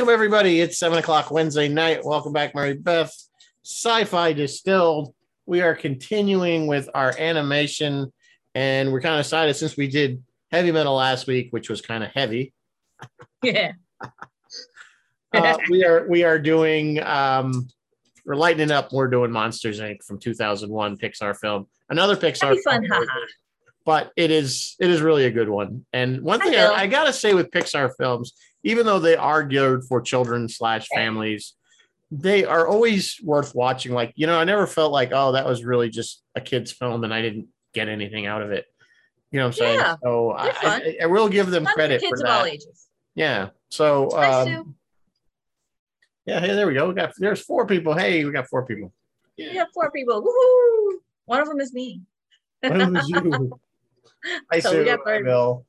Welcome, everybody. It's seven o'clock Wednesday night. Welcome back, Mary Beth. Sci fi distilled. We are continuing with our animation, and we're kind of excited since we did heavy metal last week, which was kind of heavy. Yeah. Uh, we are we are doing um, we're lightening up. We're doing Monsters Inc. from 2001 Pixar film, another Pixar fun, film, but it is it is really a good one. And one thing know. I, I gotta say with Pixar films, even though they are geared for children slash families, they are always worth watching. Like you know, I never felt like oh that was really just a kids film and I didn't get anything out of it. You know what I'm saying? Yeah, so I. I, I will give them credit for of all that. ages. Yeah. So um, yeah, hey, there we go. We got there's four people. Hey, we got four people. We have four people. Woohoo! One of them is me. One was you. Hi, So we Sue. got Hi, Bill.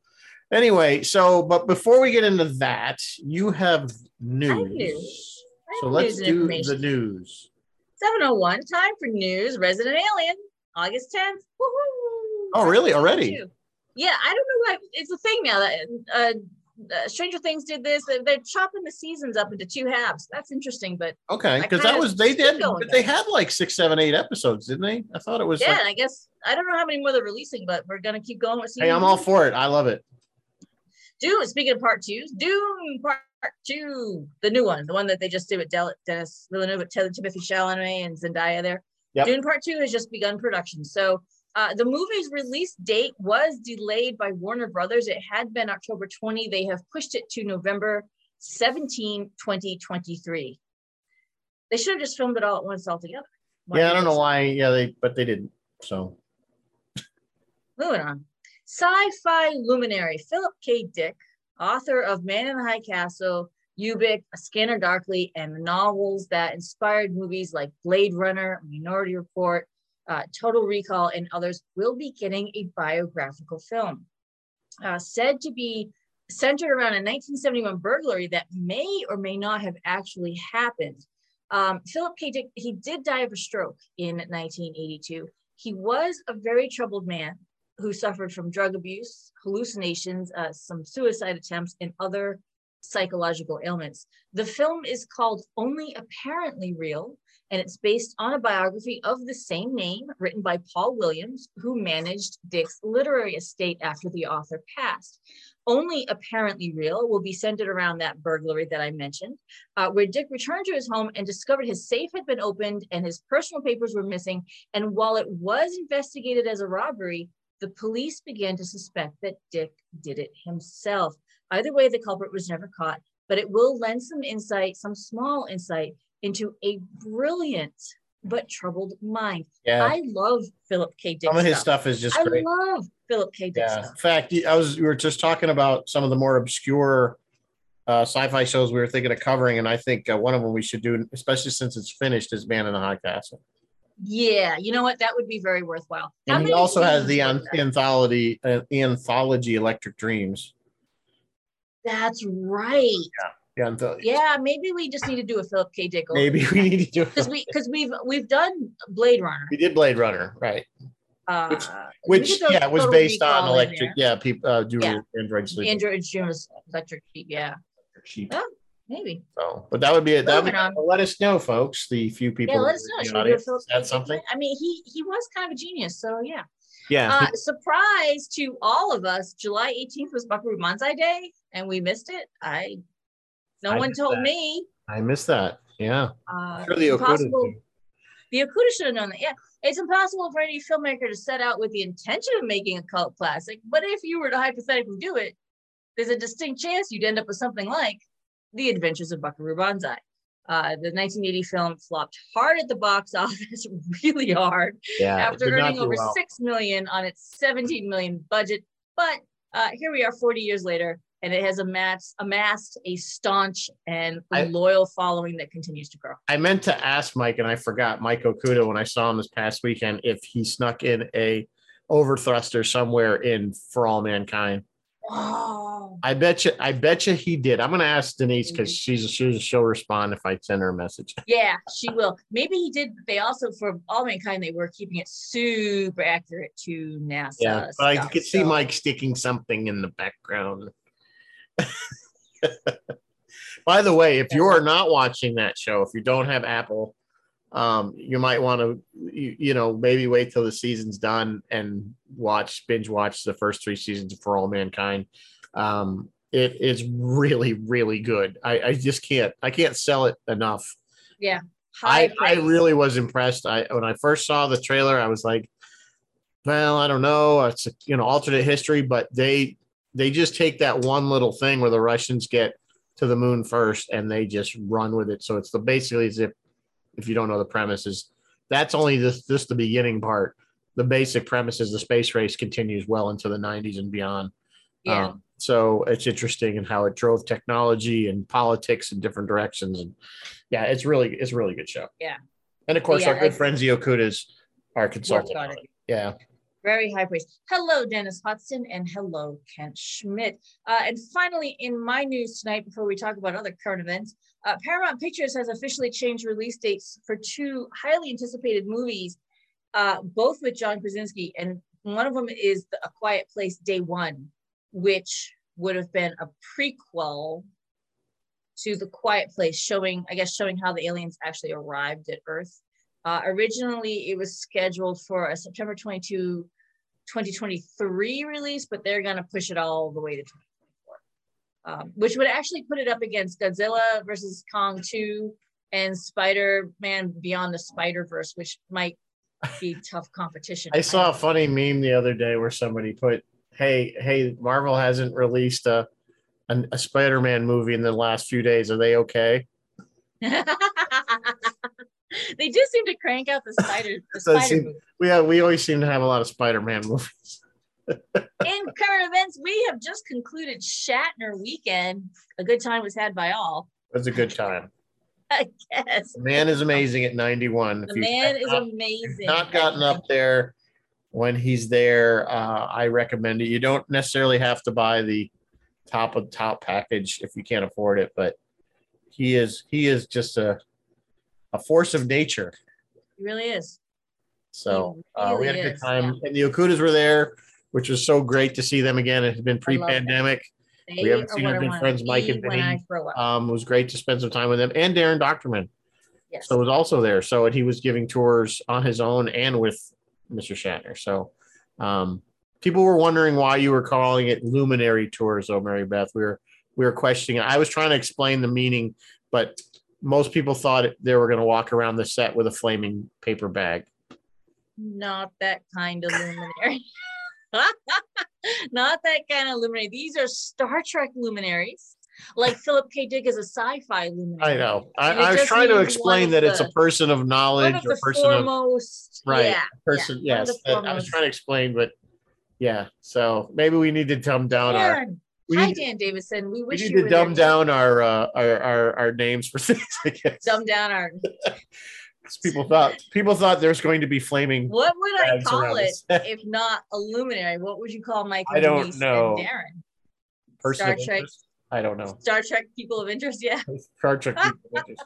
Anyway, so but before we get into that, you have news. news. I So let's do the news. 701, time for news. Resident Alien, August 10th. Woohoo! Oh, really? Already? Yeah, I don't know why. It's a thing now that uh, uh, Stranger Things did this. They're, chopping the seasons up into two halves. That's interesting, but Okay, because that was they did. But they had like six, seven, eight episodes, didn't they? I thought it was. yeah, like, I guess I don't know how many more they're releasing, but we're gonna keep going with. hey, I'm all for it. I love it. Dune. Speaking of part two, Dune part two, the new one, the one that they just did with Del- Dennis Villeneuve, with Timothy Chalamet and Zendaya there. Yep. Dune part two has just begun production. So uh, the movie's release date was delayed by Warner Brothers. It had been October 20. They have pushed it to November 17, 2023. They should have just filmed it all at once altogether. Why yeah, I do don't know why. Yeah, they but they didn't. So Moving on. Sci-fi luminary Philip K. Dick, author of Man in the High Castle, Ubik, Scanner Darkly, and the novels that inspired movies like Blade Runner, Minority Report, uh, Total Recall, and others, will be getting a biographical film. Uh, said to be centered around a 1971 burglary that may or may not have actually happened. Um, Philip K. Dick, he did die of a stroke in 1982. He was a very troubled man who suffered from drug abuse, hallucinations, uh, some suicide attempts, and other psychological ailments. The film is called Only Apparently Real, and it's based on a biography of the same name written by Paul Williams, who managed Dick's literary estate after the author passed. Only Apparently Real will be centered around that burglary that I mentioned, uh, where Dick returned to his home and discovered his safe had been opened and his personal papers were missing. And while it was investigated as a robbery, the police began to suspect that Dick did it himself. Either way, the culprit was never caught, but it will lend some insight, some small insight into a brilliant but troubled mind. yeah, I love Philip K. Dick some of his stuff. stuff is just I great. love Philip K. Dick Yeah. stuff. In fact, I was we were just talking about some of the more obscure uh, sci-fi shows we were thinking of covering, and I think uh, one of them we should do, especially since it's finished, is Man in the High Castle. Yeah, you know what? That would be very worthwhile. How And he also has the anthology, uh, anthology Electric Dreams. That's right. Yeah, anth- Yeah, maybe we just need to do a Philip K. Dick. maybe we need to do. because we because we've we've done Blade Runner, We did Blade Runner, right? uh, Which- Which yeah, was based on electric. Yeah, people uh, do Yeah. Android sleep. Android June's Electric Sheep. Yeah, Sheep. Maybe. So, but that would be it. That would, let us know, folks. The few people. Yeah, let us know. in the Should we audience. That's something. I mean, he he was kind of a genius. So yeah. Yeah. Uh, surprise to all of us, July 18th was Buckaroo Banzai Day, and we missed it. I no I one told that. me. I missed that. Yeah. Uh, Sure, the Okuda. The Okuda should have known that. Yeah, it's impossible for any filmmaker to set out with the intention of making a cult classic. But if you were to hypothetically do it, there's a distinct chance you'd end up with something like The Adventures of Buckaroo Banzai. Uh, the 1980 film flopped hard at the box office, really hard, Yeah. after earning over well. six million on its 17 million budget. But uh, here we are, 40 years later, and it has amassed, amassed a staunch and I- loyal following that continues to grow. I meant to ask Mike, and I forgot Mike Okuda when I saw him this past weekend if he snuck in a overthruster somewhere in For All Mankind. I bet you. I bet you he did. I'm gonna ask Denise because she's she's she'll respond if I send her a message. Yeah, she will. Maybe he did. They also, for all mankind, they were keeping it super accurate to NASA. Yeah, but I could see so- Mike sticking something in the background. By the way, if you are not watching that show, if you don't have Apple, um, you might want to, you, you know, maybe wait till the season's done and watch binge watch the first three seasons of For All Mankind. Um, it is really, really good. I, I just can't, I can't sell it enough. Yeah. I, I really was impressed. I when I first saw the trailer, I was like, well, I don't know. It's a, you know alternate history, but they they just take that one little thing where the Russians get to the moon first and they just run with it. So it's the basically as if if you don't know the premise is that's only this this the beginning part. The basic premise is the space race continues well into the 90s and beyond. Yeah. Um, so it's interesting in how it drove technology and politics in different directions. And yeah, it's really it's a really good show. Yeah. And of course, Yeah, our good I- friend the Okuda's our consultant. on on it. it. Yeah. Very high praise. Hello, Dennis Hudson, and hello, Kent Schmidt. Uh, and finally, in my news tonight, before we talk about other current events, uh, Paramount Pictures has officially changed release dates for two highly anticipated movies, uh, both with John Krasinski. And one of them is the, A Quiet Place Day One, which would have been a prequel to The Quiet Place, showing, I guess, showing how the aliens actually arrived at Earth. Uh, originally, it was scheduled for a September 22, 2023 release, but they're going to push it all the way to 2024, um, which would actually put it up against Godzilla versus Kong 2 and Spider Man Beyond the Spider Verse, which might be tough competition. I saw a funny meme the other day where somebody put, "Hey, hey, Marvel hasn't released a a, a Spider-Man movie in the last few days. Are they okay?" they do seem to crank out the spider, the spider seem-. We have, we always seem to have a lot of Spider-Man movies. In current events, we have just concluded Shatner weekend. A good time was had by all. Was a good time. I guess. The man is amazing at 91. The man is not, amazing. not gotten up there when he's there, uh, I recommend it. You don't necessarily have to buy the top of the top package if you can't afford it, but he is he is just a a force of nature. He really is. So He uh, we had a good time, and the Okudas were there, which was so great to see them again. It had been I love that. pre-pandemic. We haven't seen our good friends Mike and Vinny. Um, it was great to spend some time with them, and Daren Dochterman. yes. So was also there. So and he was giving tours on his own and with Mr. Shatner. So um, people were wondering why you were calling it luminary tours, oh Mary Beth. We were we were questioning. I was trying to explain the meaning, but most people thought they were going to walk around the set with a flaming paper bag. Not that kind of luminary. Not that kind of luminary. These are Star Trek luminaries. Like Philip K. Dick is a sci-fi luminary. I know. I, I was trying to explain of that it's a person of knowledge of or the person of foremost. right Yeah. person. yeah, yes, I was trying to explain, but yeah. So maybe we need to dumb down our. We Hi, Dan Davidson. We we wish need you to dumb down our, uh, our our our names for things. I guess. Dumb down our. people thought people thought there's going to be flaming. What would I call it if not a luminary? What would you call Mike? I don't Denise know. And Daren. person Star Trek. interest? I don't know. Star Trek people of interest. Yeah. Star Trek. people of interest.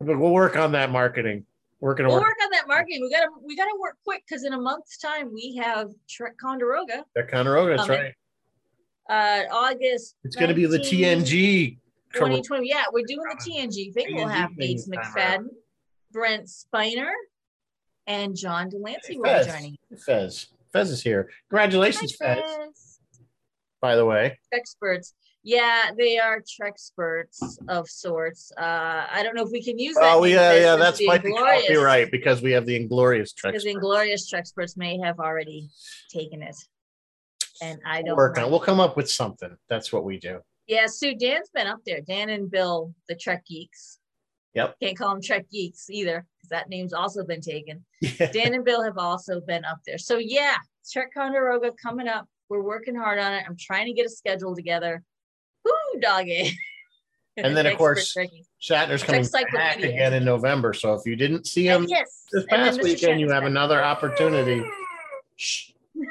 But we'll work on that marketing. We're gonna We'll work. work on that marketing. We gotta we gotta work quick because in a month's time we have Trekonderoga. Ticonderoga. That's Coming. right. Uh August. It's gonna be the 19, TNG. 2020. Yeah, we're doing the TNG thing. We'll have thing Gates McFadden, Brent Spiner, and John de Lancie will be Fez. joining. Fez. Fez is here. Congratulations, Hi, Fez. Fez. By the way, experts. Yeah, they are Trek experts of sorts. Uh, I don't know if we can use that. oh name yeah, yeah, since that's the might be Inglorious- copyright because we have the Inglorious Trek. Because the Inglorious Treksperts may have already taken it, and I don't Work on. We'll come up with something. That's what we do. Yeah, Sue, Dan's been up there. Dan and Bill, the Trek geeks. Yep. Can't call them Trek geeks either, because that name's also been taken. Dan and Bill have also been up there. So yeah, Trekonderoga coming up. We're working hard on it. I'm trying to get a schedule together. Woo, doggy. And then, of course, Shatner's coming back again in November. So if you didn't see him yes. this past weekend, you have back. another opportunity. Shh.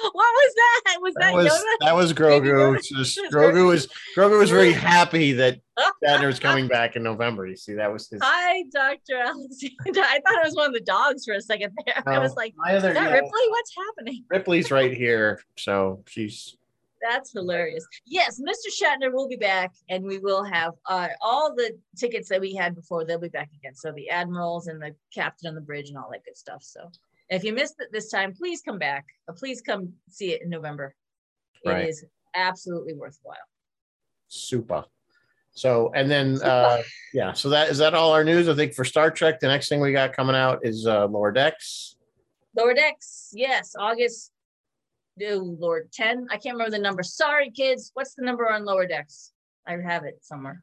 what was that? Was that, That was Yoda? that was Grogu. Just- Grogu was Grogu was very happy that Shatner's coming back in November. You see, that was his. Hi, Dr. Alexander. I thought it was one of the dogs for a second there. I was like, my other is that yeah, Ripley? What's happening? Ripley's right here, so she's That's hilarious. Yes, Mr. Shatner will be back, and we will have uh, all the tickets that we had before. They'll be back again. So the admirals and the captain on the bridge and all that good stuff. So if you missed it this time, please come back. Please come see it in November. Right. It is absolutely worthwhile. Super. So and then uh yeah, so that is that all our news. I think for Star Trek, the next thing we got coming out is uh Lower Decks. Lower Decks, yes, August. Oh Lord, ten. I can't remember the number. Sorry, kids. What's the number on Lower Decks? I have it somewhere.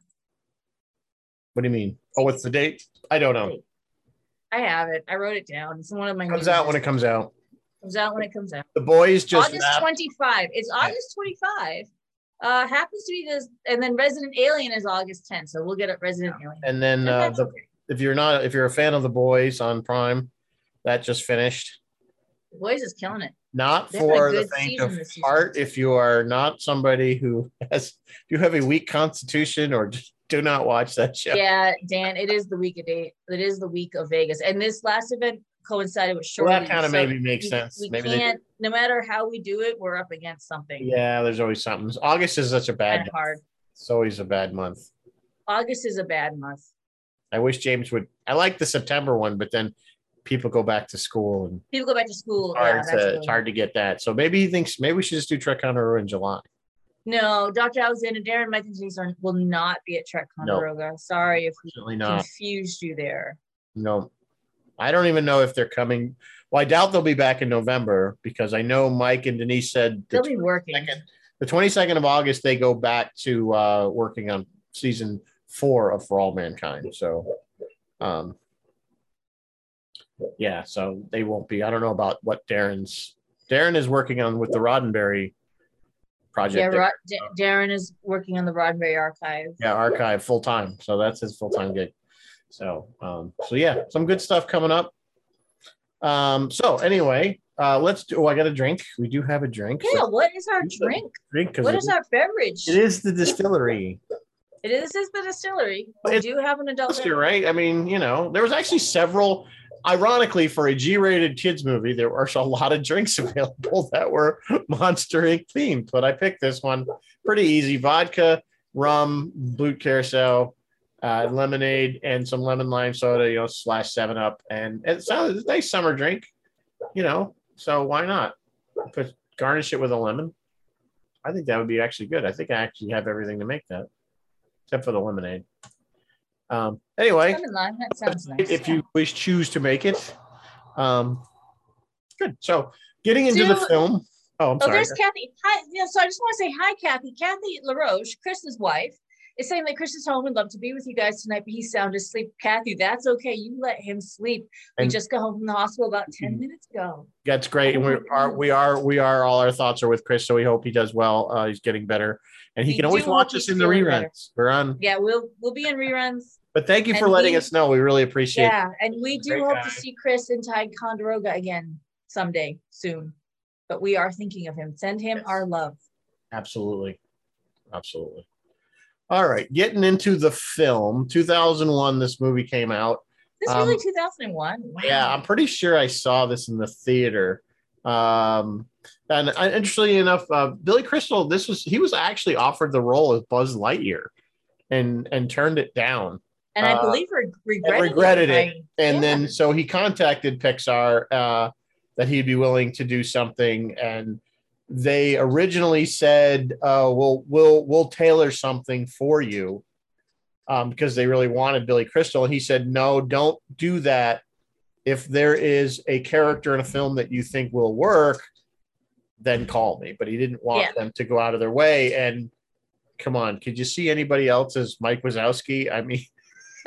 What do you mean? Oh, what's the date? I don't know. I have it. I wrote it down. It's one of my. Comes out when it comes out. comes out when it comes out. The boys just August wrapped- 25. It's August 25. Uh, happens to be this, and then Resident Alien is August 10. So we'll get it Resident Alien. and then uh, the, okay. if you're not if you're a fan of the boys on Prime, that just finished. The Boys is killing it. Not They for the faint of heart. If you are not somebody who has, you have a weak constitution, or just do not watch that show. Yeah, Dan, it is the week of day. It is the week of Vegas, and this last event coincided with short. Well, that kind of maybe makes we, sense. We maybe can't. No matter how we do it, we're up against something. yeah, there's always something. August is such a bad. Hard. It's always a bad month. August is a bad month. I wish James would. I like the September one, but then people go back to school and People go back to school. it's Yeah, hard, to, it's hard to get that. So maybe he thinks maybe we should just do Trek Hunter in July. No, Dr. Alexander, Daren Mike and Jason will not be at Trek No. Conderoga. Sorry if we not. confused you there. No, I don't even know if they're coming. Well, I doubt they'll be back in November because I know Mike and Denise said the They'll be working. 22nd the 22nd of August they go back to uh, working on season four of For All Mankind. So, um, yeah, so they won't be. I don't know about what Daren's. Daren is working on with the Roddenberry project. Yeah, Rod, D- Daren is working on the Roddenberry archive. yeah archive full time so that's his full time gig so um so yeah some good stuff coming up um so anyway uh let's do oh i got a drink we do have a drink Yeah, so what is our drink? drink What What it, is our beverage? it is the distillery It is, is the distillery. We It's- do have an adult. You're right i mean you know there was actually several ironically for a g-rated kids movie there were a lot of drinks available that were monster inc themed but i picked this one pretty easy vodka rum blue curaçao uh, lemonade and some lemon lime soda, you know, slash seven up. And it sounds it's a nice summer drink, you know. So why not? Put garnish it with a lemon. I think that would be actually good. I think I actually have everything to make that, except for the lemonade. Um, anyway, that sounds nice. if you wish choose to make it. Um, good. So getting into the film. Oh, I'm Oh, sorry. there's Kathy. Hi. Yeah, so I just want to say hi, Kathy. Kathy LaRoche, Chris's wife, is saying that Chris is home and love to be with you guys tonight, but he's sound asleep. Kathy, that's okay. You let him sleep. We And- just got home from the hospital about 10 minutes ago. That's great. And we are, we are, we are, all our thoughts are with Chris. So we hope he does well. Uh, he's getting better. And he We can always watch us in the reruns. better. We're on. Yeah, we'll we'll be in reruns. But thank you for And letting he- us know. We really appreciate it. Yeah, and we do hope guy. to see Chris in Ticonderoga again someday soon. But we are thinking of him. Send him Yes. our love. Absolutely. Absolutely. All right. Getting into the film, 2001, this movie came out. This Um, really 2001. Wow. Yeah, I'm pretty sure I saw this in the theater. Um, and uh, interestingly enough, uh, Billy Crystal, this was he was actually offered the role as Buzz Lightyear, and and turned it down. And I uh, believe re- regretted, regretted it. I- And Yeah. then so he contacted Pixar uh, that he'd be willing to do something, and they originally said, uh, "We'll we'll we'll tailor something for you," um, because they really wanted Billy Crystal, and he said, "No, don't do that. If there is a character in a film that you think will work, then call me." But he didn't want Yeah. them to go out of their way. And come on, could you see anybody else as Mike Wazowski? I mean.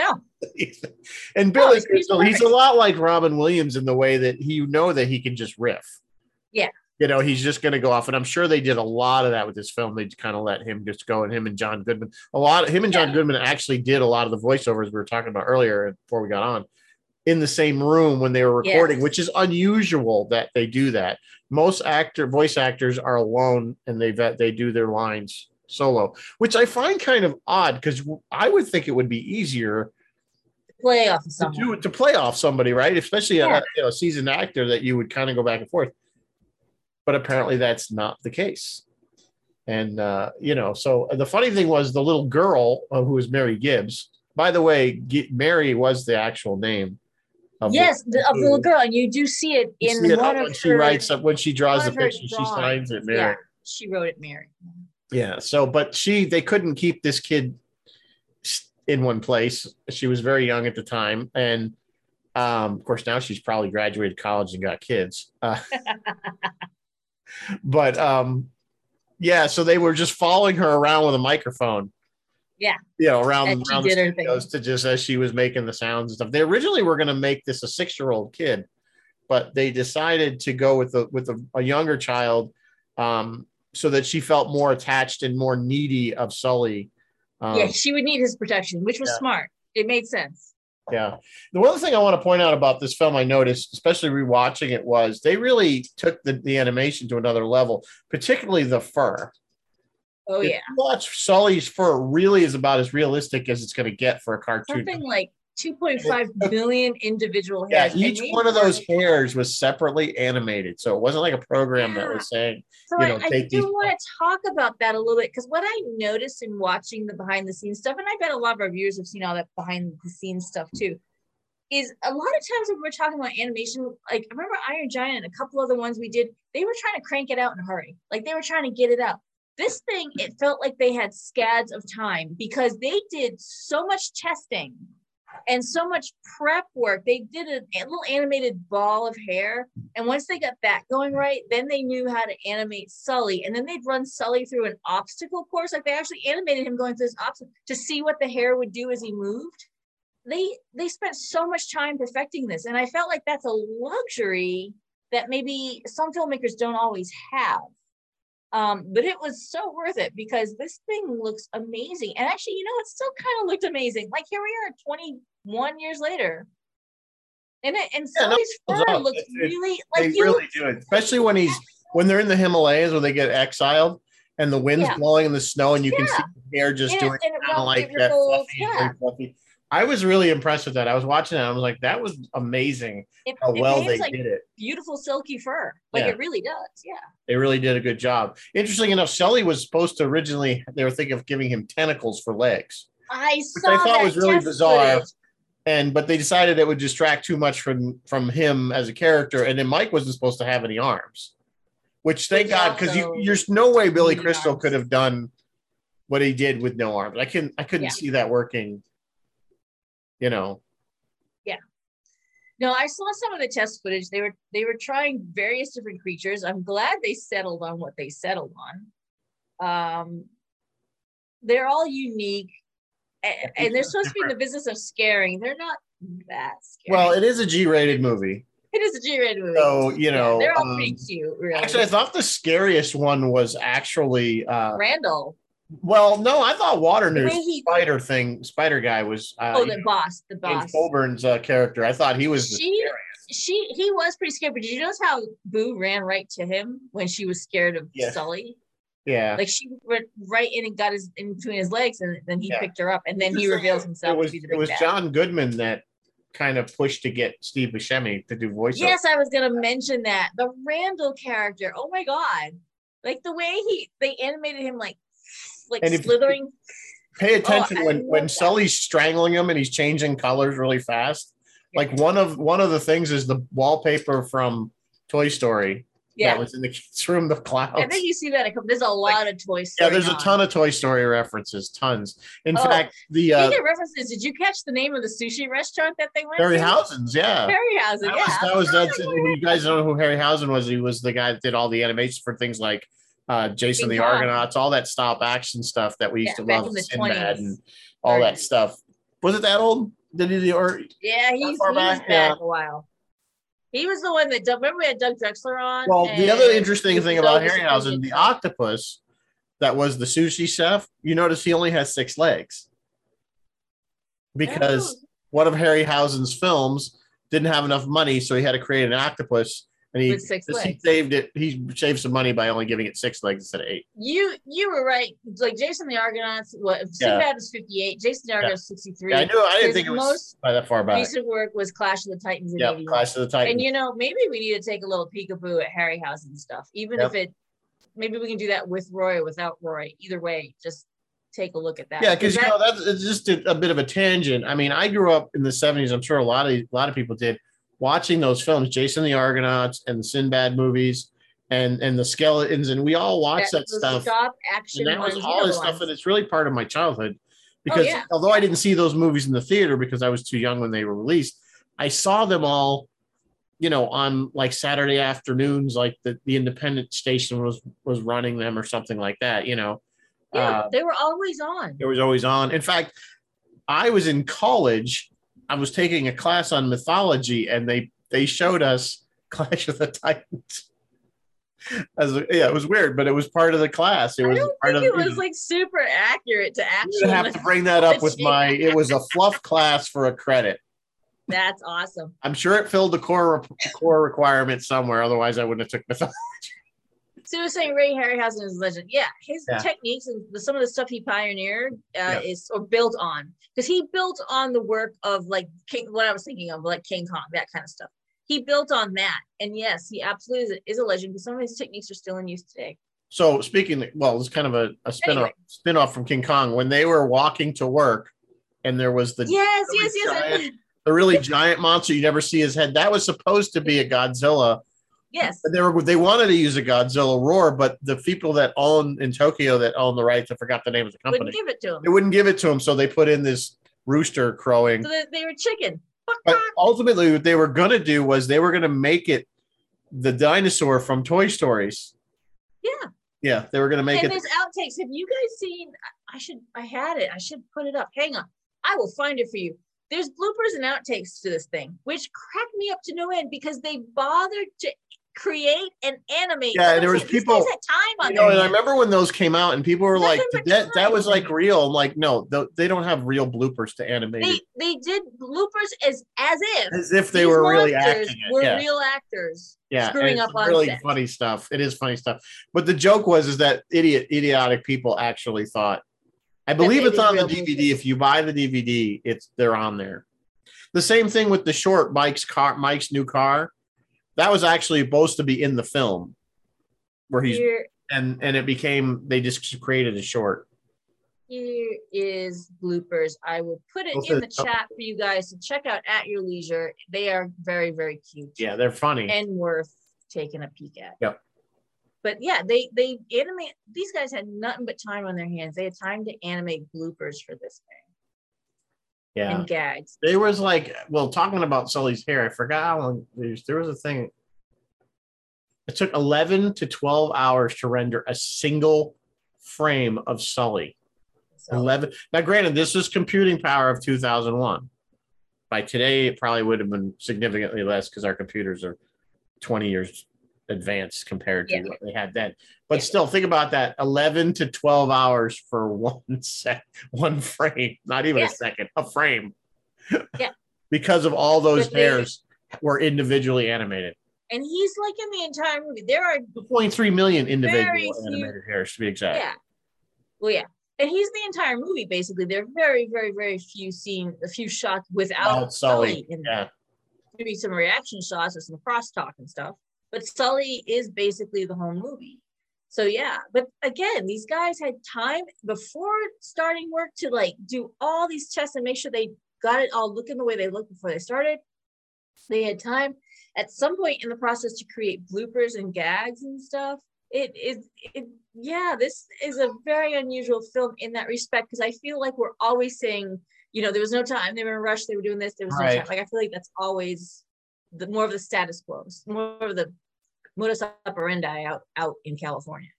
No. and Billy Crystal, he's, a lot like Robin Williams in the way that he you know that he can just riff. Yeah. You know, he's just going to go off, and I'm sure they did a lot of that with this film. They kind of let him just go, and him and John Goodman, a lot. Of him and John Yeah. Goodman actually did a lot of the voiceovers we were talking about earlier before we got on, in the same room when they were recording, Yes. which is unusual that they do that. Most actor voice actors are alone, and they vet they do their lines solo, which I find kind of odd because I would think it would be easier play off of to, do, to play off somebody, right? Especially a, you know, seasoned actor that you would kind of go back and forth. But apparently, that's not the case. And uh, you know, so the funny thing was the little girl uh, who was Mary Gibbs. By the way, G- Mary was the actual name. Of yes, the, of the little girl, and you do see it in see it one when of she writes up when she draws the of her picture, she signs it Mary. Yeah, she wrote it Mary. Yeah. So, but she, they couldn't keep this kid in one place. She was very young at the time. And um, of course, now she's probably graduated college and got kids. Uh, but um, yeah, so they were just following her around with a microphone. Yeah. You know, around, And around the studios to just as she was making the sounds and stuff. They originally were going to make this a six year old kid, but they decided to go with a with a, a younger child um, so that she felt more attached and more needy of Sully. Um, yeah, she would need his protection, which was yeah. smart. It made sense. yeah. The one thing I want to point out about this film, I noticed, especially rewatching it, was they really took the, the animation to another level, particularly the fur. Oh If yeah, watch Sully's fur, really is about as realistic as it's going to get for a cartoon. something like 2.5 billion individual hairs. and each one of those hairs was separately animated, so it wasn't like a program that was saying, So you I, know, I take do want to talk about that a little bit because what I noticed in watching the behind the scenes stuff, and I bet a lot of our viewers have seen all that behind the scenes stuff mm. too, is a lot of times when we're talking about animation, like I remember Iron Giant and a couple other ones we did, they were trying to crank it out in a hurry. Like they were trying to get it out. This thing, it felt like they had scads of time because they did so much testing and so much prep work. They did a, a little animated ball of hair. And once they got that going right, then they knew how to animate Sully. And then they'd run Sully through an obstacle course. Like they actually animated him going through this obstacle to see what the hair would do as he moved. They they spent so much time perfecting this. And I felt like that's a luxury that maybe some filmmakers don't always have. Um, but it was so worth it because this thing looks amazing. And actually, you know, it still kind of looked amazing. Like here we are 21 years later. And it and Yeah, no, Sully's it fur up. looks It- it- really they like you really do it, especially when he's when they're in the Himalayas where they get exiled and the wind's Yeah. blowing in the snow and you can see the hair just and, doing it kind of like it that fluffy, yeah. fluffy. I was really impressed with that. I was watching it. I was like, that was amazing It, how it well they like did it. beautiful silky fur. Like Yeah. it really does. Yeah. They really did a good job. Interesting enough, Sully was supposed to originally, they were thinking of giving him tentacles for legs. I I saw thought was really bizarre. footage. And but they decided it would distract too much from from him as a character. And then Mike wasn't supposed to have any arms. Which thank Which God, because also- there's no way Billy Crystal arms. could have done what he did with no arms. I couldn't I couldn't Yeah. see that working. You know, Yeah. No, I saw some of the test footage. They were they were trying various different creatures. I'm glad they settled on what they settled on. Um, they're all unique, and, and they're supposed to be in the business of scaring. They're not that scary. well, it is a G-rated movie, it is a G-rated movie. so you know. they're all um, pretty cute. Really. Actually, I thought the scariest one was actually. uh Randall. Well, no, I thought Waternoose he- Spider thing, Spider guy was. Uh, Oh, the boss. The James boss. Coburn's uh, character. I thought he was She-. She he was pretty scared, but did you notice how Boo ran right to him when she was scared of Yeah. Sully? Yeah. Like she went right in and got his in between his legs, and then he Yeah. picked her up, and then he It reveals himself was, to be the it was. John Goodman that kind of pushed to get Steve Buscemi to do voiceover. Yes, I was gonna mention that the Randall character. Oh my god, like the way he they animated him like like And slithering. Pay attention Oh, when when that. Sully's strangling him and he's changing colors really fast. Like one of one of the things is the wallpaper from Toy Story Yeah, that was in the kids' room, the clouds. I think you see that. a couple- There's a lot of Toy Story. yeah, there's a ton of Toy Story references, tons. In Oh, fact, the uh, references, did you catch the name of the sushi restaurant that they went to? Harryhausen's, yeah. Harryhausen, That yeah. was that was that's you guys don't know who Harryhausen was. He was the guy that did all the animations for things like uh Jason the Argonauts, all that stop action stuff that we used Yeah, to love, in the Sinbad 20s, and all that stuff. Was it that old? Did he the or Yeah, he's, far he's back, back, yeah. a while. He was the one that remember we had Doug Drexler on. well the other interesting thing about Harryhausen, the octopus that was the sushi chef, you notice he only has six legs. Because Oh, one of Harryhausen's films didn't have enough money, so he had to create an octopus and he, With six he saved it. He saved some money by only giving it six legs instead of eight. you you were right. Like Jason the Argonauts, what Sinbad was 58, Jason the Argonauts 63. Yeah, I knew. I didn't His think it was most by that far back. recent work was Clash of the Titans Yeah, Clash of the Titans. And you know, maybe we need to take a little peekaboo at Harryhausen stuff, even Yep. if it maybe we can do that with Roy or without Roy. Either way, just take a look at that. Yeah, because you know that's just a, a bit of a tangent. I mean, I grew up in the '70s. I'm sure a lot of a lot of people did watching those films, Jason the Argonauts and the Sinbad movies, and and the skeletons, and we all watched that, those stuff. Stop action. And that was all this stuff, and it's really part of my childhood. Because yeah. although I didn't see those movies in the theater because I was too young when they were released, I saw them all, you know, on like Saturday afternoons, like the, the independent station was was running them or something like that, you know. Yeah, Uh, they were always on. it was always on. In fact, I was in college. I was taking a class on mythology, and they they showed us Clash of the Titans. As a, yeah, it was weird, but it was part of the class. It I was don't part think of. it you was know, like super accurate to actually. have to bring that up with my. It was a fluff class for a credit. That's awesome. I'm sure it filled the core core requirement somewhere. Otherwise, I wouldn't have took mythology. So you were saying Ray Harryhausen is a legend. Yeah, his Yeah. techniques and the, some of the stuff he pioneered uh, Yeah. is or built on because he built on the work of like King, what I was thinking of, like King Kong, that kind of stuff. He built on that, and yes, he absolutely is a, is a legend because some of his techniques are still in use today. So speaking, well, it's kind of a, a spin off spin off from King Kong when they were walking to work, and there was the Yes, really yes, yes, the really giant monster you never see his head. That was supposed to be a Godzilla. Yes. They were they wanted to use a Godzilla roar, but the people that own in Tokyo that own the rights, I forgot the name of the company, Wouldn't give it to him. they wouldn't give it to them, so they put in this rooster crowing. So they, they were chicken. But ultimately, what they were going to do was they were going to make it the dinosaur from Toy Stories. Yeah. Yeah, they were going to make and it. there's outtakes. Have you guys seen? I should. I had it. I should put it up. Hang on. I will find it for you. There's bloopers and outtakes to this thing, which cracked me up to no end because they bothered to create and animate. Yeah, And there was like, people- time on You know, and I remember when those came out, and people were Nothing like, "That that was like real." I'm like, "No, th- they don't have real bloopers to animate They they did bloopers as as if as if they were really acting it." Were yeah, real actors yeah, screwing up on really set. funny stuff. It is funny stuff. But the joke was is that idiot, idiotic people actually thought. I believe it's on the DVD. movies. If you buy the DVD, it's they're on there. The same thing with the short Mike's car, Mike's new car. That was actually supposed to be in the film, where he's Here and and it became they just created a short. here is bloopers. I will put it in the chat for you guys to check out at your leisure. They are very, very cute Yeah, they're funny. and worth taking a peek at. Yep. But yeah, they they animate. These guys had nothing but time on their hands. They had time to animate bloopers for this thing yeah, and gags. there was like, well, talking about Sully's hair, I forgot how long there was a thing. It took 11 to 12 hours to render a single frame of Sully. So 11. Now, granted, this is computing power of 2001. By today, it probably would have been significantly less because our computers are 20 years advanced compared to Yeah. what they had then. But Yeah. still, think about that 11 to 12 hours for one set, one frame, not even Yeah. a second, a frame. Yeah. because of all those But they- hairs were individually animated. and he's like in the entire movie. There are 2.3 million individual few- animated hairs, to be exact. yeah. Well, yeah. And he's the entire movie basically. There are very, very, very few scene, a few shots without Without Sully, Sully in there. Maybe some reaction shots or some crosstalk and stuff. But Sully is basically the whole movie. So yeah, but again, these guys had time before starting work to like do all these tests and make sure they got it all looking the way they looked before they started. They had time at some point in the process to create bloopers and gags and stuff. It is it yeah, this is a very unusual film in that respect because I feel like we're always saying, you know, there was no time, they were in a rush, they were doing this, there was no time. Like I feel like that's always the more of the status quo, more of the modus operandi out out in California.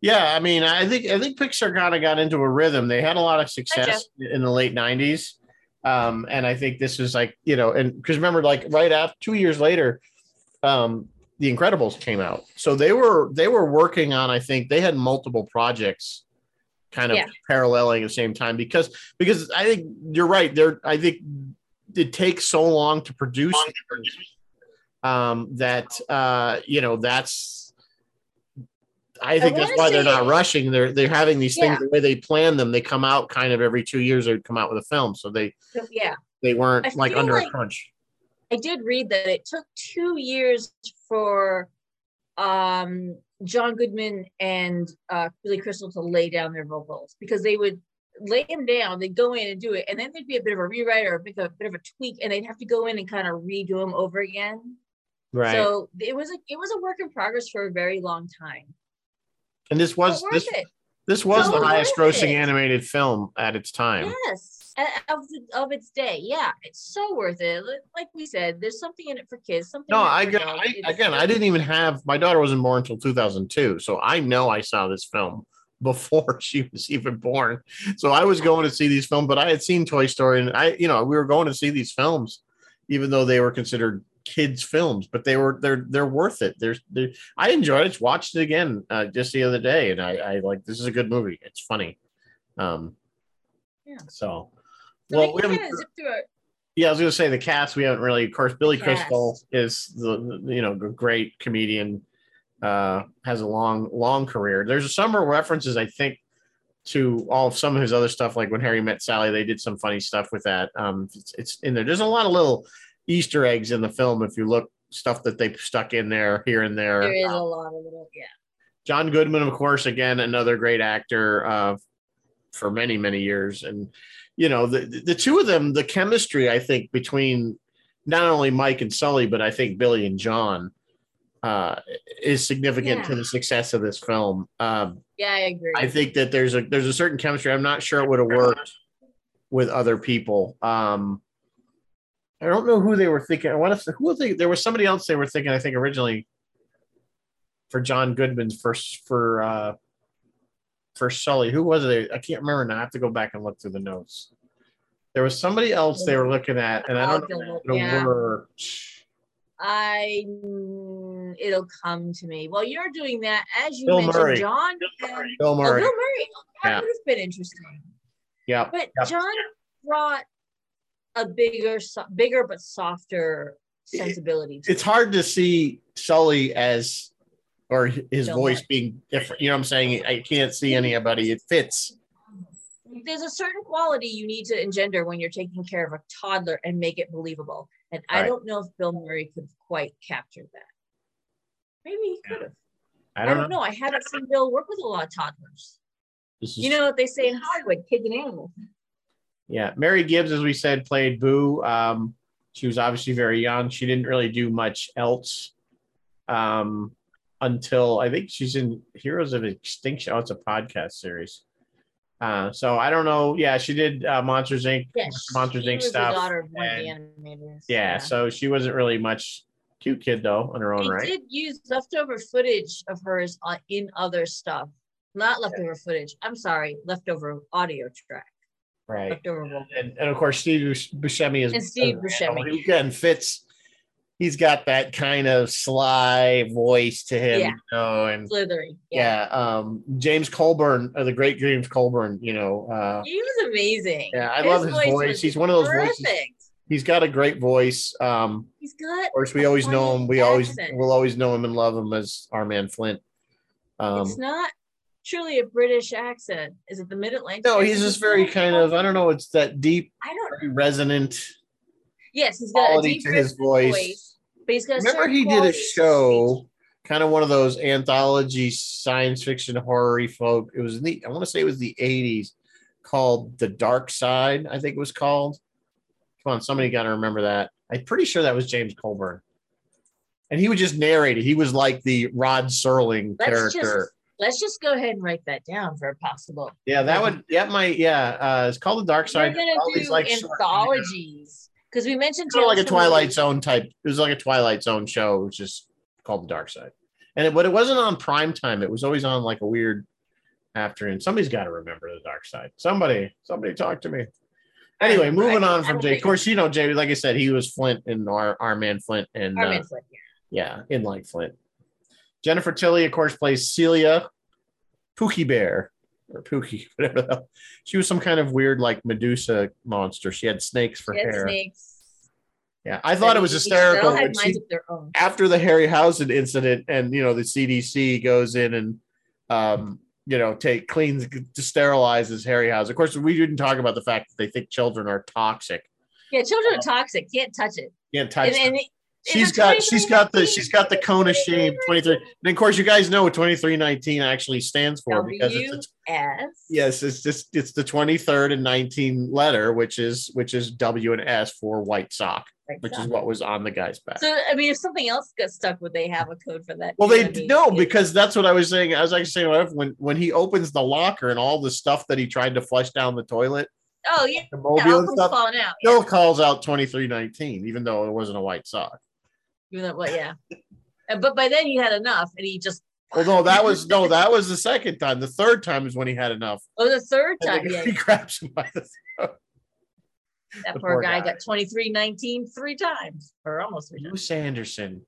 Yeah, I mean, I think I think Pixar kind of got into a rhythm. They had a lot of success in the late '90s, um, and I think this is like you know, and because remember, like right after two years later, um, The Incredibles came out, so they were they were working on. I think they had multiple projects, kind of Yeah. paralleling at the same time because because I think you're right. There, I think it takes so long to produce um, that uh, you know that's. I think that's wanna why they're not rushing. They're they're having these things Yeah. the way they plan them. They come out kind of every two years. They come out with a film, so they yeah, they weren't I like under a crunch. I did read that it took two years for um, John Goodman and uh, Billy Crystal to lay down their vocals because they would lay them down, they'd go in and do it, and then there'd be a bit of a rewrite or a bit, a bit of a tweak, and they'd have to go in and kind of redo them over again. Right. So it was a it was a work in progress for a very long time. and this was this it. this was So the highest grossing it. animated film at its time. Yes, of of its day. Yeah, it's so worth it. Like we said, there's something in it for kids. Something. No, I, get- I again, I didn't even have my daughter wasn't born until 2002, so I know I saw this film before she was even born. So I was going to see these films, but I had seen Toy Story, and I, you know, we were going to see these films, even though they were considered kids films, but they were they're they're worth it. There's I enjoyed it. Just watched it again uh, just the other day, and I, I like this is a good movie. It's funny. Um, Yeah. So, So well, we we haven't- kind of zip through it. yeah, I was gonna say the cast. We haven't really, of course, Billy Crystal is the the, you know great comedian. Uh, has a long long career. There's some references I think to all of some of his other stuff, like when Harry met Sally. They did some funny stuff with that. Um, it's, it's in there. There's a lot of little Easter eggs in the film if you look stuff that they stuck in there here and there. There is Um, a lot of little, yeah. John Goodman, of course, again another great actor uh, for many many years, and you know the the two of them, the chemistry I think between not only Mike and Sully, but I think Billy and John uh, is significant to the success of this film. Um, Yeah, I agree. I think that there's a there's a certain chemistry. I'm not sure it would have worked with other people. Um, I don't know who they were thinking. I want to who they, there was somebody else they were thinking. I think originally for John Goodman's first for uh, for Sully. Who was it? I can't remember now. I have to go back and look through the notes. There was somebody else they were looking at, and I don't know Oh, the yeah. word. I it'll come to me. Well, you're doing that as you Bill mentioned, Murray. John. Bill Oh, Bill Murray. Bill Murray. Oh, that Yeah. would have been interesting. Yeah, But Yep. John brought a bigger, so- bigger but softer sensibility. To it's hard to see Sully as or his voice Murray. being different. You know what I'm saying? I can't see anybody. It fits. There's a certain quality you need to engender when you're taking care of a toddler and make it believable. And I don't know if Bill Murray could quite capture that. Maybe he could have. I I don't, don't know. know. I haven't seen Bill work with a lot of toddlers. This is, You know what they say in Hollywood, kids and animals. Yeah. Mary Gibbs, as we said, played Boo. Um, she was obviously very young. She didn't really do much else um, until I think she's in Heroes of Extinction. Oh, it's a podcast series. Uh, so I don't know. Yeah, she did uh, Monsters Inc. Yes, Monsters Inc. stuff. daughter of one of the and- animators. yeah, so she wasn't really much cute kid though on her own They right. did use leftover footage of hers uh, in other stuff. Not leftover footage. I'm sorry, leftover audio track. Right. Vocal. and, and of course Steve Buscemi is And Steve Buscemi. He again fits. He's got that kind of sly voice to him, Yeah. you know, and Slithery. yeah. Um, James Coburn, uh, the great James Coburn, you know, uh, He was amazing. Yeah, I love his voice. was He's one of those voices- he's got a great voice. Um, He's got. of course, we always know him. We always will always know him and love him as our man Flint. Um, it's not truly a British accent. Is it the Mid Atlantic? no, he's just very kind of. I don't know. It's that deep, I don't. very resonant. Yes, he's got a quality deep to his resonant voice. but he's got. Remember, he did a quality to his show, kind of one of those anthology science fiction horror folk. It was in the, I want to say it was the 80s, called The Dark Side, I think it was called. Come on, somebody got to remember that. I'm pretty sure that was James Coburn. And he would just narrate it. He was like the Rod Serling Let's character. Let's just go ahead and write that down for a possible. yeah, that would, that my yeah. Uh, it's called The Dark Side. We're gonna All do like, anthologies because we mentioned of like a the Twilight. Zone type. It was like a Twilight Zone show. It was just called The Dark Side. And it, but it wasn't on prime time. It was always on like a weird afternoon. Somebody's got to remember The Dark Side. Somebody, somebody talk to me. Anyway, moving on from Jay. Of course, you know Jay. Like I said, he was Flint in our our man Flint, and Our uh, man Flint, yeah. yeah, in like Flint. Jennifer Tilly, of course, plays Celia Pookie Bear or Pookie, whatever. The hell. She was some kind of weird like Medusa monster. She had snakes for had hair. snakes. Yeah, I thought it was hysterical. cell had when she- after the Harry Harryhausen incident, and you know the CDC goes in and um, you know take cleans sterilizes Harryhausen. Of course, we didn't talk about the fact that they think children are toxic. Yeah, children are toxic. Can't touch it. Can't touch. And, and she's got she's got the she's got the cone of shame 23 and of course you guys know what 2319 actually stands for because it's, WS. yes it's just it's the 23rd and 19 letter which is which is w and s for white sock which is what was on the guy's back So I mean, if something else got stuck, would they have a code for that? well they I mean, no because that's what i was saying i was actually saying when when he opens the locker and all the stuff that he tried to flush down the toilet oh yeah, the mobile and stuff falling out. still calls out 2319 even though it wasn't a white sock Even though, well, yeah. But by then he had enough, and he just. well no that was no that was the second time the third time is when he had enough Oh, the third time, then yeah. he grabs him by the throat. That the poor poor guy, guy. got 23 19 three times, or almost three times. Bruce Anderson.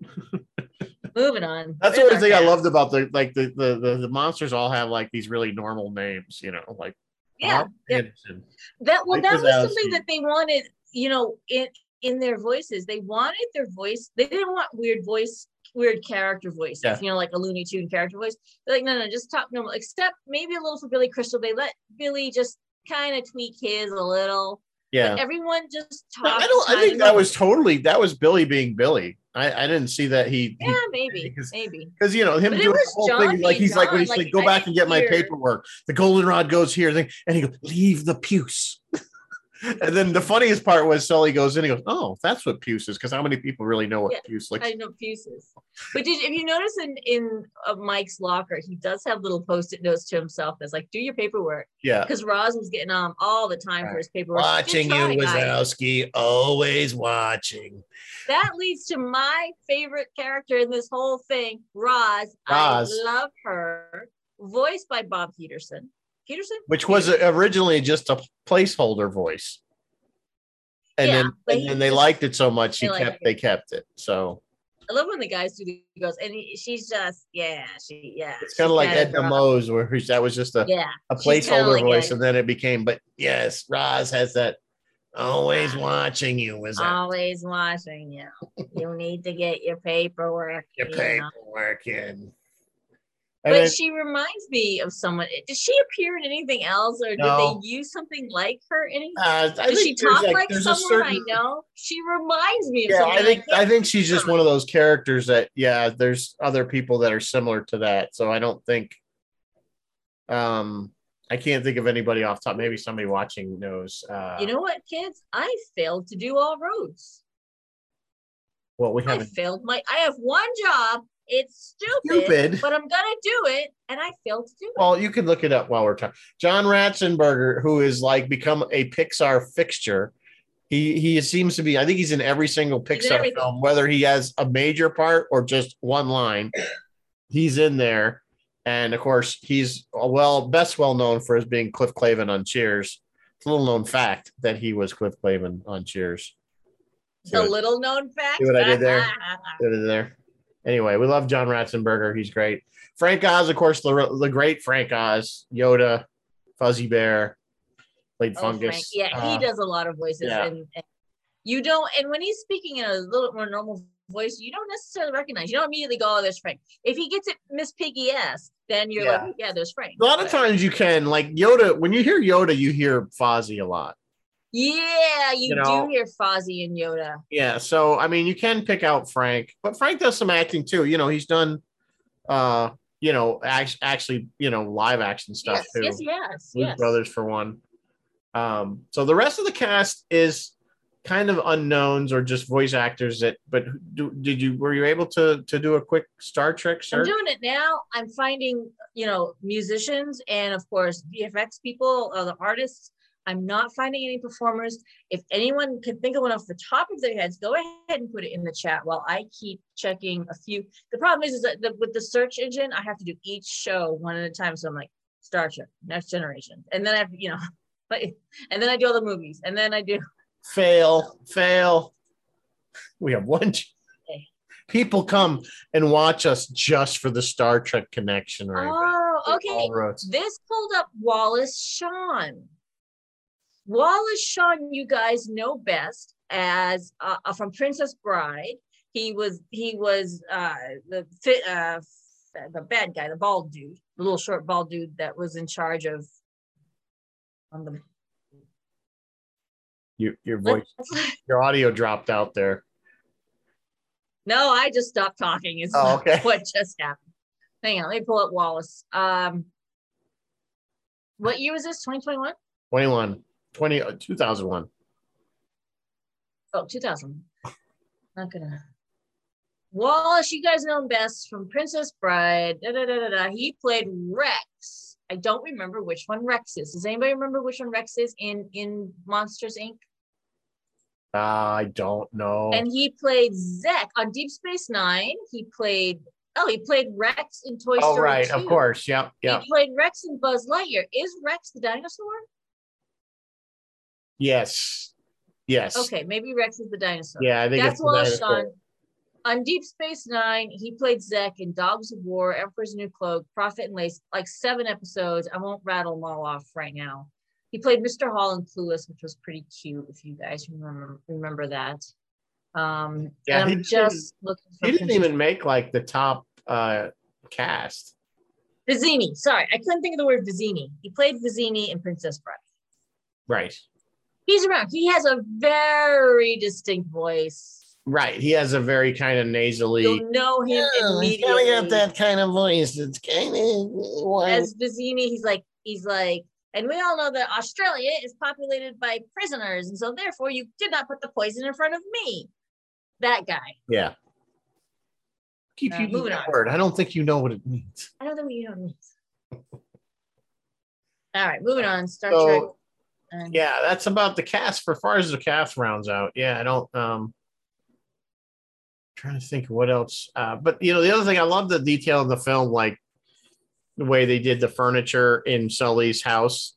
Moving on. That's the Where's only thing I loved about the like the, the the the monsters all have like these really normal names, you know, like Yeah. Yeah. Anderson. That well, Mike that was something Wazowski. that they wanted, you know, in in their voices. They wanted their voice. They didn't want weird voice, weird character voices. Yeah. You know, like a Looney Tune character voice. They're like, no, no, just talk normal. Except maybe a little for Billy Crystal. They let Billy just kind of tweak his a little. Yeah. But everyone just No, talked. I don't I think that was totally that was Billy being Billy. I, I didn't see that he Yeah, maybe, because- maybe. because you know him But doing the whole John thing like being he's like when John, he's like, like go I back and didn't get my paperwork. The goldenrod goes here, and he goes leave the puce. and then the funniest part was Sully goes in and he goes, Oh, that's what puce is, because how many people really know what Yeah, puce looks I know pieces. But did if you notice in in uh, Mike's locker, he does have little post-it notes to himself that's like, "Do your paperwork," Yeah. because Roz was getting on all the time for his paperwork. Watching try, you, guy. Wazowski, always watching. That leads to my favorite character in this whole thing, Roz. Roz. I love her, voiced by Bob Peterson. Peterson, which was originally just a placeholder voice. And Yeah, then and then they just- liked it so much he they kept it. they kept it. So I love when the guys do the he goes, and he, she's just yeah, she yeah. it's kind of like Edna. Mode, where that was just a, Yeah, a placeholder like voice, Edna. and then it became, but yes, Roz has that always ah. watching you was always watching you. You need to get your paperwork. your you know. paperwork in. But then, she reminds me of someone. Did she appear in anything else, or did they use something like her? in Any? uh, Does she talk like, like someone I know? She reminds me of yeah, someone. I think can't I think she's just one of those characters that yeah, there's other people that are similar to that. So I don't think um I can't think of anybody off top. Maybe somebody watching knows uh You know what, kids? I failed to do all roads. Well, we haven't failed my. I have one job. It's stupid, Stupid. but I'm gonna do it, and I failed to do it. well, you can look it up while we're talking. John Ratzenberger, who is like become a Pixar fixture. He he seems to be, I think he's in every single Pixar film, whether he has a major part or just one line. He's in there. And of course, he's well best well known for his being Cliff Clavin on Cheers. It's a little known fact that he was Cliff Clavin on Cheers. It's a little known fact. See what I did there? Put it there. Anyway, we love John Ratzenberger. He's great. Frank Oz, of course, the, the great Frank Oz, Yoda, Fozzie Bear, played Oh, Fungus. Frank. Yeah, Uh, he does a lot of voices, yeah. and, and you don't. And when he's speaking in a little more normal voice, you don't necessarily recognize. You don't immediately go, "Oh, there's Frank." If he gets it Miss Piggy esque, then you're Yeah. like, "Yeah, there's Frank." A lot of times you can, like Yoda, when you hear Yoda, you hear Fozzie a lot. Yeah, you, You know- do hear Fozzie and Yoda. Yeah. So, I mean, you can pick out Frank, but Frank does some acting too. You know, he's done, uh, you know, act- actually, you know, live action stuff Yes, too. yes, yes, Blues yes. Brothers for one. Um, so the rest of the cast is kind of unknowns or just voice actors that. But do, did you were you able to to do a quick Star Trek search? I'm doing it now. I'm finding, you know, musicians and of course VFX people, uh, the artists. I'm not finding any performers. If anyone can think of one off the top of their heads, go ahead and put it in the chat while I keep checking a few. The problem is, is that the, with the search engine, I have to do each show one at a time. So I'm like Star Trek, Next Generation, and then I have, you know, but and then I do all the movies, and then I do. Fail, fail. We have one. Okay. People come and watch us just for the Star Trek connection, right? Oh, okay. This pulled up Wallace Shawn. Wallace Shawn, you guys know best as uh, uh, from Princess Bride. He was he was uh, the uh, the bad guy, the bald dude, the little short bald dude that was in charge of. On the You, your voice, your audio dropped out there. No, I just stopped talking. Is Oh, okay. what just happened. Hang on, let me pull up Wallace. Um, what year was this? 2021? 21, 20, uh, 2001. Oh, 2000. Not gonna. Wallace, you guys know him best from Princess Bride. Da, da, da, da, da. He played Rex. I don't remember which one Rex is. Does anybody remember which one Rex is in in Monsters Inc? I don't know. And he played Zek on Deep Space Nine. He played. Oh, he played Rex in Toy oh, Story right. 2. Of course. Yep. Yep. He played Rex in Buzz Lightyear. Is Rex the dinosaur? Yes. Yes. Okay, maybe Rex is the dinosaur. Yeah, I think That's it's the Wallace dinosaur. Shawn. On Deep Space Nine, he played Zek in Dogs of War, Emperor's New Cloak, Profit and Lace, like seven episodes. I won't rattle them all off right now. He played Mr. Hall in Clueless, which was pretty cute, if you guys remember remember that. Um, Yeah, I'm just looking for He didn't pictures. even make like the top uh cast. Vizzini. Sorry, I couldn't think of the word Vizzini. He played Vizzini in Princess Bride. Right. He's around. He has a very distinct voice. Right. He has a very kind of nasally. You'll know him immediately. He's got that kind of voice. It's kind of as Vizzini, he's like, he's like, and we all know that Australia is populated by prisoners, and so therefore you did not put the poison in front of me. That guy. yeah. Keep Uh, using moving that on. word. I don't think you know what it means. I don't know what you know. All right, moving on. Star So, Trek. Um, Yeah, that's about the cast. For far as the cast rounds out, yeah, I don't. um Trying to think what else, uh, but you know, the other thing I love the detail in the film, like the way they did the furniture in Sully's house.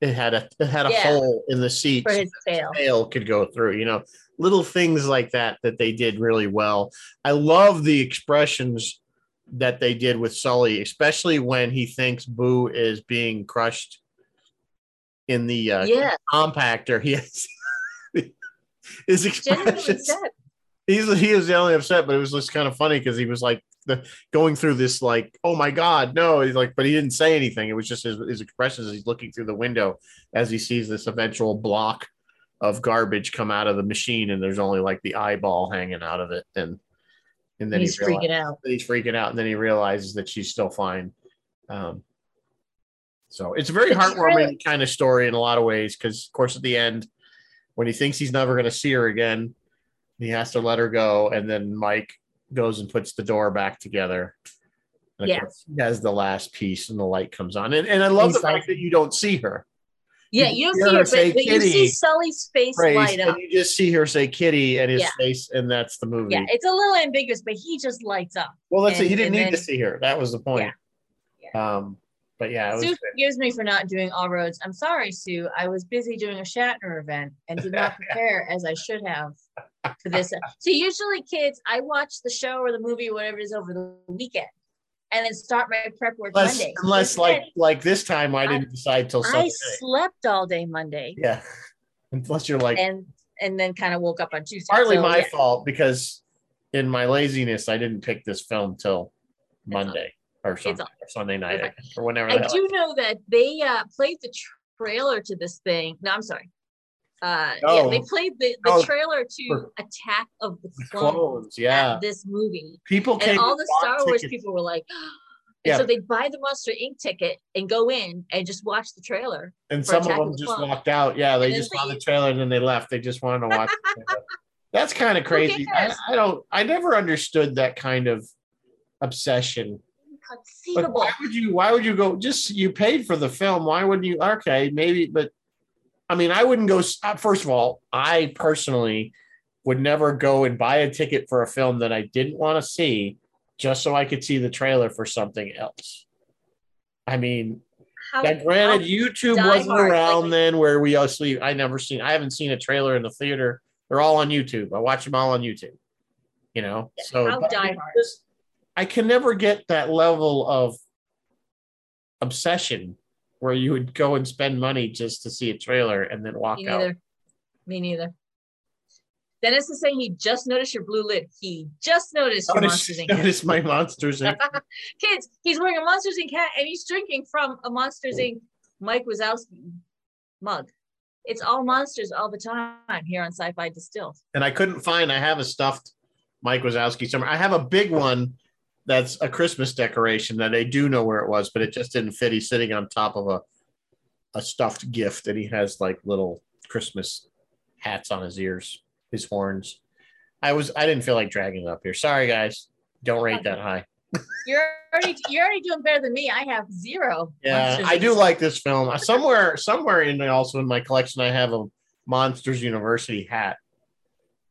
It had a it had a Yeah. hole in the seat for his tail. tail could go through. You know, little things like that that they did really well. I love the expressions that they did with Sully, especially when he thinks Boo is being crushed in the uh, Yeah, compactor. He has his expressions. He's he was only upset, but it was just kind of funny because he was like the going through this like, oh my god, no. He's like, but he didn't say anything. It was just his, his expressions as he's looking through the window as he sees this eventual block of garbage come out of the machine, and there's only like the eyeball hanging out of it, and and then He's he realizes, freaking out. he's freaking out, and then he realizes that she's still fine. Um, so it's a very It's heartwarming really- kind of story in a lot of ways because, of course, at the end, when he thinks he's never going to see her again, he has to let her go, and then Mike goes and puts the door back together. And course, he has the last piece, and the light comes on, and, and I love the fact that you don't see her. Yeah, You you don't her see it, but, but you see Sully's face Praise, light and up. you just see her say "kitty" and his Yeah. face, and that's the movie. Yeah, it's a little ambiguous, but he just lights up. well, that's it. He didn't and need to see her. That was the point. Yeah. Um, but yeah, Sue forgives me for not doing all roads. I'm sorry, Sue. I was busy doing a Shatner event and did not prepare as I should have for this. So usually, kids, I watch the show or the movie or whatever it is over the weekend, and then start my prep work unless, Monday. unless like like this time, I I- didn't decide till Sunday. I slept all day Monday, Yeah, unless you're like and and then kind of woke up on Tuesday. partly So, my yeah. fault because in my laziness, I didn't pick this film till Monday or, Sunday, or Sunday night it's I guess, or whenever. I the hell do know that they uh, played the trailer to this thing. No, I'm sorry. Uh, yeah, they played the, the Oh, trailer to Attack of the the Clones. clones, yeah. at this movie. People came And all the bought Star Wars tickets. people were like, and Yeah. so they'd buy the Monster Inc. ticket and go in and just watch the trailer. and some of Attack of them the just Clones. walked out. Yeah, they And just saw the trailer and then they left. They just wanted to watch. That's kind of crazy. I. I don't. I never understood that kind of obsession. Inconceivable. why would you? Why would you go? Just you paid for the film. Why wouldn't you? Okay, maybe, but I mean, I wouldn't go. uh, First of all, I personally would never go and buy a ticket for a film that I didn't want to see just so I could see the trailer for something else. I mean, How, now, granted, YouTube wasn't Hard, around like- then where we actually, I never seen, I haven't seen a trailer in the theater. They're all on YouTube. I watch them all on YouTube, you know? Yeah, So, but Die I Hard. just- I can never get that level of obsession where you would go and spend money just to see a trailer and then walk me out. neither. Me neither. Dennis is saying he just noticed your blue lid. He just noticed your Notice, Monsters Inc. hat. notice my monsters. Inc. Kids, he's wearing a Monsters Inc. hat and he's drinking from a Monsters oh. Inc. Mike Wazowski mug. It's all monsters all the time here on Sci-Fi Distilled. and I couldn't find, I have a stuffed Mike Wazowski somewhere. I have a big one that's a Christmas decoration that I do know where it was, but it just didn't fit. He's sitting on top of a a stuffed gift, and he has like little Christmas hats on his ears, his horns. I was I didn't feel like dragging it up here. Sorry, guys. Don't rate that high. You're already you're already doing better than me. I have zero. Yeah, I do like this film. Uh, somewhere, somewhere in also in my collection, I have a Monsters University hat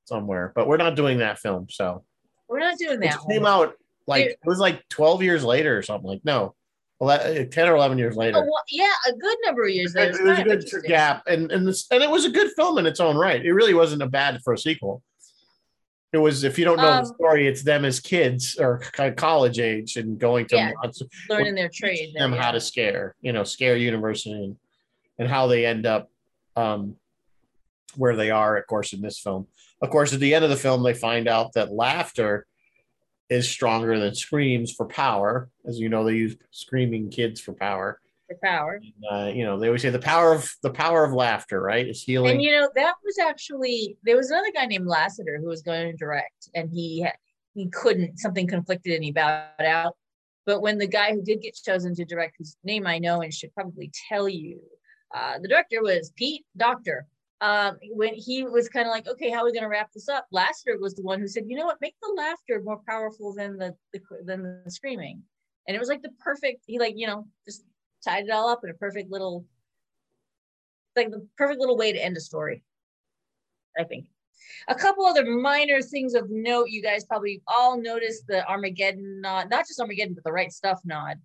somewhere, but we're not doing that film. So We're not doing it that came out like Dude. it was like twelve years later or something. Like no, ele- ten or eleven years later. Oh, well, yeah, a good number of years it, later. it It's was a good gap, and and this and it was a good film in its own right. It really wasn't a bad for a sequel. It was if you don't know Um, the story, it's them as kids or kind of college age and going to Yeah. monster- Learning their trade. them there, how to scare, you know, scare university and, and how they end up um, where they are, of course, in this film. Of course, at the end of the film, they find out that laughter is stronger than screams for power. As you know, they use screaming kids for power. for power. Uh, you know, they always say the power of the power of laughter, right? Is healing. And you know that was actually there was another guy named Lasseter who was going to direct, and he he couldn't something conflicted and he bowed out. But when the guy who did get chosen to direct, whose name I know and should probably tell you, uh, the director was Pete Docter. Um, when he was kind of like, okay, how are we going to wrap this up? Lasseter was the one who said, you know what, make the laughter more powerful than the, the than the screaming, and it was like the perfect. He like you know just tied it all up in a perfect little like the perfect little way to end a story. I think. A couple other minor things of note. You guys probably all noticed the Armageddon nod, not just Armageddon, but the right stuff nod.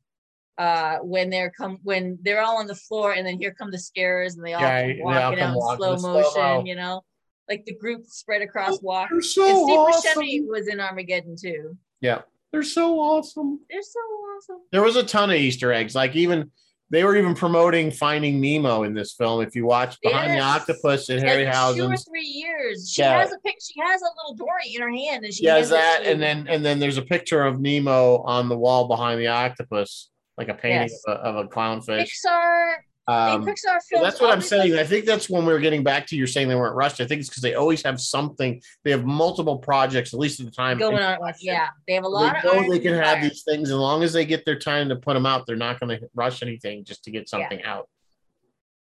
Uh, when they're come when they're all on the floor and then here come the scarers and they all Yeah, come walking out in slow motion, slow-mo. you know, like the group spread across walk. They're And so Steve awesome. Buscemi was in Armageddon too. Yeah, they're so awesome. They're so awesome. There was a ton of Easter eggs. Like even they were even promoting Finding Nemo in this film. If you watch Behind the Octopus and It's Harry like two or three years. She Yeah. has a pic. She has a little Dory in her hand, and she she has it that, and then and then there's a picture of Nemo on the wall behind the octopus, like a painting Yes. of, a, of a clownfish. Pixar. Um, Pixar films. that's what I'm saying. have- I think that's when we were getting back to you saying they weren't rushed. I think it's because they always have something. They have multiple projects, at least at the time. going on. Yeah, they have a They lot of. know they can have these things as long as they get their time to put them out. They're not going to rush anything just to get something out.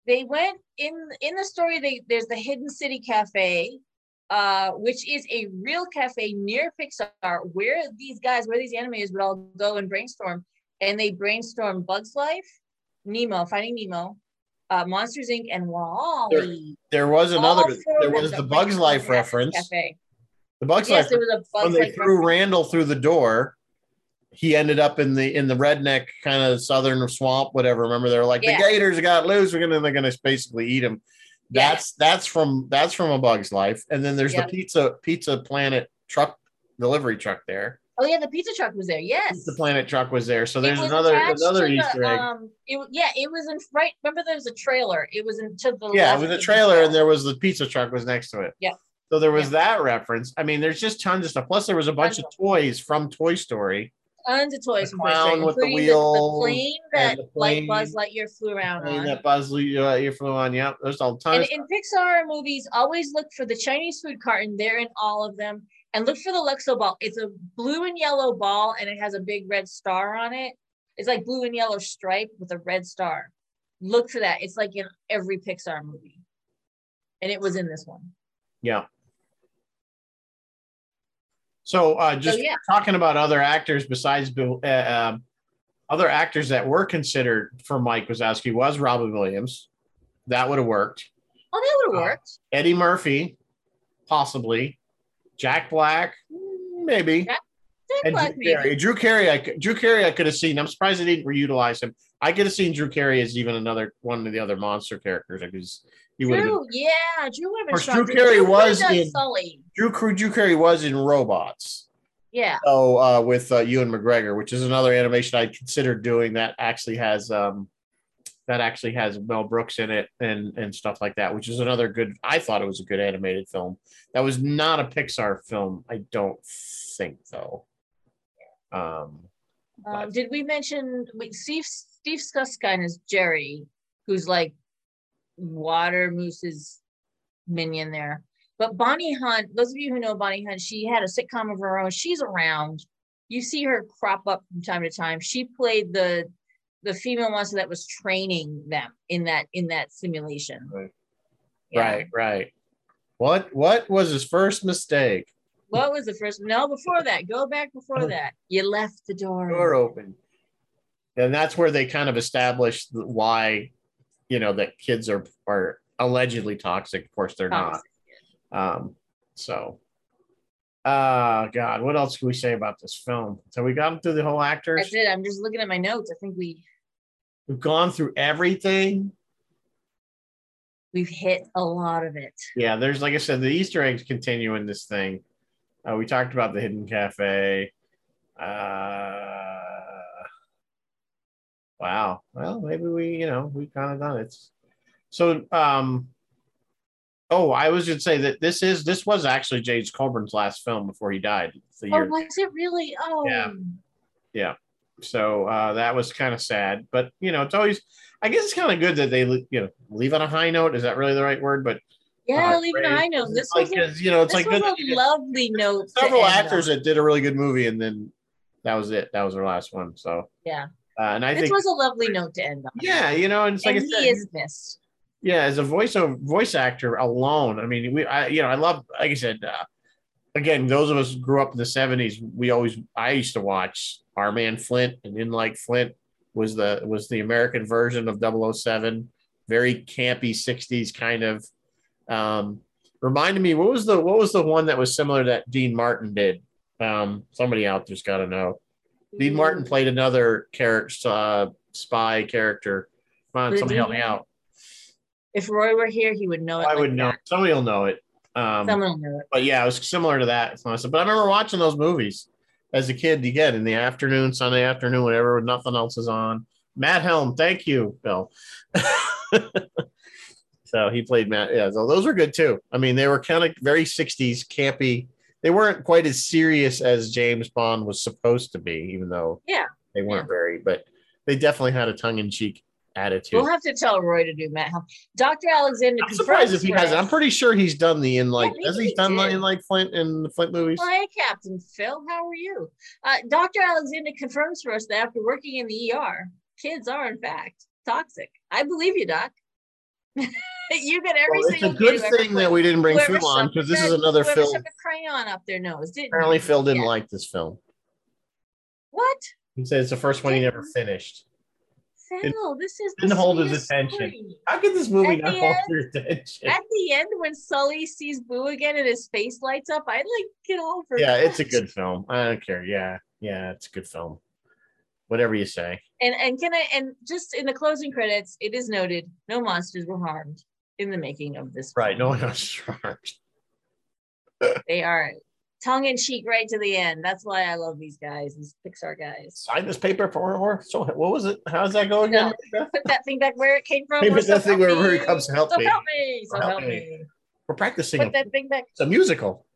They went in in the story. They there's the Hidden City Cafe, uh, which is a real cafe near Pixar, where these guys, where these animators would all go and brainstorm, and they brainstorm Bugs Life, Nemo, Finding Nemo, uh, Monsters Inc., and Wally. There was another. There was the Bugs Life reference. Cafe. The Bugs Yes, Life there was a Bug's when they Life. threw reference. Randall through the door, he ended up in the in the redneck kind of southern swamp, whatever. Remember, they were like Yeah. the Gators got loose. We're gonna they're gonna basically eat him. Yeah. That's that's from that's from a Bug's Life, and then there's Yeah. the Pizza Pizza Planet truck delivery truck there. Oh yeah, the pizza truck was there. Yes. the Planet truck was there, so there's another another the, Easter egg. Um, it, yeah, it was in right. Remember, there was a trailer. It was in to the yeah, was a the trailer, and there was the pizza truck was next to it. Yeah. So there was that reference. I mean, there's just tons of stuff. Plus, there was a bunch of toys from Toy Story. tons of toys The from clown with the wheel the, plane that the like Buzz Lightyear flew around on. that Buzz Lightyear flew on. Yep, there's all ton And in Pixar movies, always look for the Chinese food carton. They're in all of them. And look for the Luxo ball. It's a blue and yellow ball, and it has a big red star on it. It's like blue and yellow stripe with a red star. Look for that. It's like in every Pixar movie, and it was in this one. Yeah. So uh, just yeah. talking about other actors besides Bill, uh, um, other actors that were considered for Mike Wazowski was Robin Williams. That would have worked. Oh, that would have Uh, worked. Eddie Murphy, possibly. Jack Black, maybe. Jack and Black, Drew Carey. Drew Carey, I could, Drew Carey, I could have seen. I'm surprised they didn't reutilize him. I could have seen Drew Carey as even another one of the other monster characters he would have Drew, yeah, Drew been. Drew Carey could've was in- Sully. Drew Drew Carey was in Robots. Yeah, So uh, with uh, Ewan McGregor, which is another animation I considered doing that actually has um, that actually has Mel Brooks in it and and stuff like that, which is another good. I thought it was a good animated film. That was not a Pixar film, I don't think though. Um, Um, did we mention wait, Steve Steve Susskind is Jerry, who's like Waternoose's minion there. But Bonnie Hunt, those of you who know Bonnie Hunt, she had a sitcom of her own. She's around. You see her crop up from time to time. She played the the female monster that was training them in that in that simulation. Right. Yeah. Right, right. What what was his first mistake? What was the first? No, before that. Go back before that. You left the door. Door open. And that's where they kind of established why, you know, that kids are are allegedly toxic. Of course, they're not. Um, so, uh, God, what else can we say about this film? So we got through the whole actors. That's it. I'm just looking at my notes. I think we We've gone through everything. we've hit a lot of it. Yeah, there's like I said, the Easter eggs continue in this thing. Uh, we talked about the hidden cafe. Uh, wow. Well, maybe we, you know, we've kind of done it. So, um, oh, I was just say that this is this was actually James Coburn's last film before he died. The Oh, year was it really? Oh, Yeah. yeah. So uh, that was kind of sad, but you know, it's always. I guess it's kind of good that they you know leave on a high note. Is that really the right word? But yeah. uh, on a high note. This like was a, you know, it's like good a lovely note. several actors on. that did a really good movie, and then that was it. That was their last one. So Yeah. uh, and I This think was a lovely note to end on. yeah, you know, and it's like he said, is missed. Yeah, as a voice voice actor alone. I mean, we, I, you know, I love, like I said, uh, again, those of us who grew up in the '70s, we always, I used to watch Our Man Flint, and in like Flint was the was the American version of 007, very campy '60s kind of. Um, reminded me, what was the what was the one that was similar that Dean Martin did? Um, somebody out there's got to know. Dean Martin played another character, uh, spy character. Come on, somebody help me out. If Roy were here, he would know it. I like would know. that. Somebody will know it. Um, Someone will know it. but yeah, it was similar to that. So I said- But I remember watching those movies as a kid. Again, in the afternoon, Sunday afternoon, whenever when nothing else is on. Matt Helm, thank you, Bill. so he played Matt. Yeah, so those were good too. I mean, they were kind of very '60s campy. They weren't quite as serious as James Bond was supposed to be, even though Yeah. they weren't very. But they definitely had a tongue-in-cheek attitude. We'll have to tell Roy to do Matt Helm. Dr. Alexander. I'm surprised if he hasn't. I'm pretty sure he's done the in like maybe has he he done like did. in like Flint in the Flint movies? Well, hey, Captain Phil, how are you? Uh, Dr. Alexander confirms for us that after working in the ER, kids are in fact toxic. I believe you, Doc. you get every Well, it's a good kid who thing that we didn't bring Phil on because this is another whoever Phil. a crayon up their nose, didn't Apparently, you? Phil didn't Yeah. like this film. What? He said it's the first one he never finished. Phil, this is Didn't hold his attention. story. How could this movie At not hold end- your attention? At the end, when Sully sees Boo again and his face lights up, I'd like get over Yeah, that. it's a good film. I don't care. Yeah, yeah, it's a good film. Whatever you say. And and can I and just in the closing credits, it is noted no monsters were harmed in the making of this. Right. No one else harmed. They are tongue in cheek right to the end. That's why I love these guys, these Pixar guys. Sign this paper for or so what was it? How's that going? again? Put that thing back where it came from. Maybe that thing help wherever it comes to help so me. help me. So Help help me. me. We're practicing. Put that thing back. It's a musical.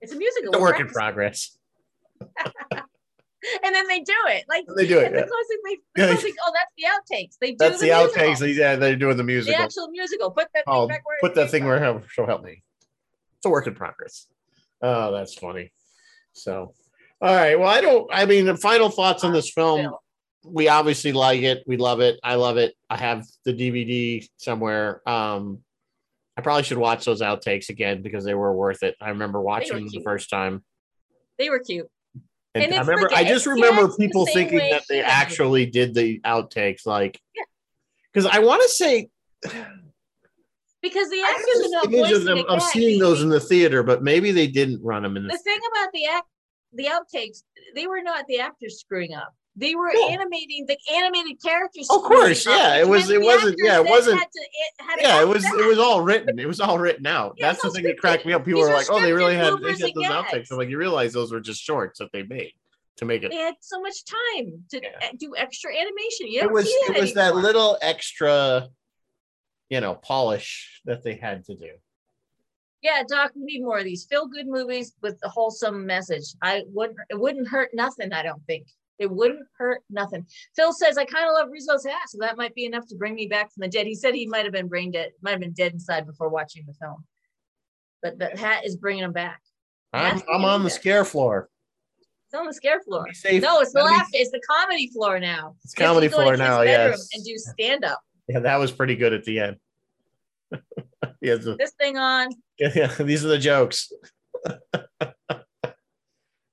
It's a musical. It's a work in progress. And then they do it. Like They do at it. the yeah. closing, they, the Yeah. closing, oh, that's the outtakes. They do That's the, musical. outtakes. They- Yeah, they're doing the musical. The actual musical. Put that thing Oh, back where it put that thing from. where she'll help me. It's a work in progress. Oh, that's funny. So, all right. Well, I don't. I mean, the final thoughts on this film. We obviously like it. We love it. I love it. I have the DVD somewhere. Um, I probably should watch those outtakes again because they were worth it. I remember watching them the first time, They were cute. and, And I remember. like- I just remember people thinking way that they actually did the outtakes, like, Yeah. because I want to say Because the actors are not image of them of cat. seeing those in the theater, but maybe they didn't run them in The the. thing about the act, the outtakes, they were not the actors screwing up. They were No. animating the animated characters. Of course, yeah, it was- it wasn't- yeah, it wasn't- had to- it had Yeah, it was. It was all written. It was all written out. Yeah, That's the thing that cracked me up. People These were are like, "Oh, they really had they had those outtakes." I'm like, you realize those were just shorts that they made to make it. They had so much time to Yeah. do extra animation. You It was. It was that little extra, you know, polish that they had to do. Yeah, Doc, we need more of these feel good movies with a wholesome message. I wouldn't it wouldn't hurt nothing, I don't think. It wouldn't hurt nothing. Phil says, I kind of love Rizzo's hat, so that might be enough to bring me back from the dead. He said he might have been brain dead, might have been dead inside before watching the film. but the hat is bringing him back. I'm, I'm on the scare floor. It's on the scare floor. Safe. No, it's the laugh. It's the comedy floor now. It's He has to comedy floor now, yes. And do stand up. Yeah, that was pretty good at the end. Yeah, the- This thing on. yeah, these are the jokes.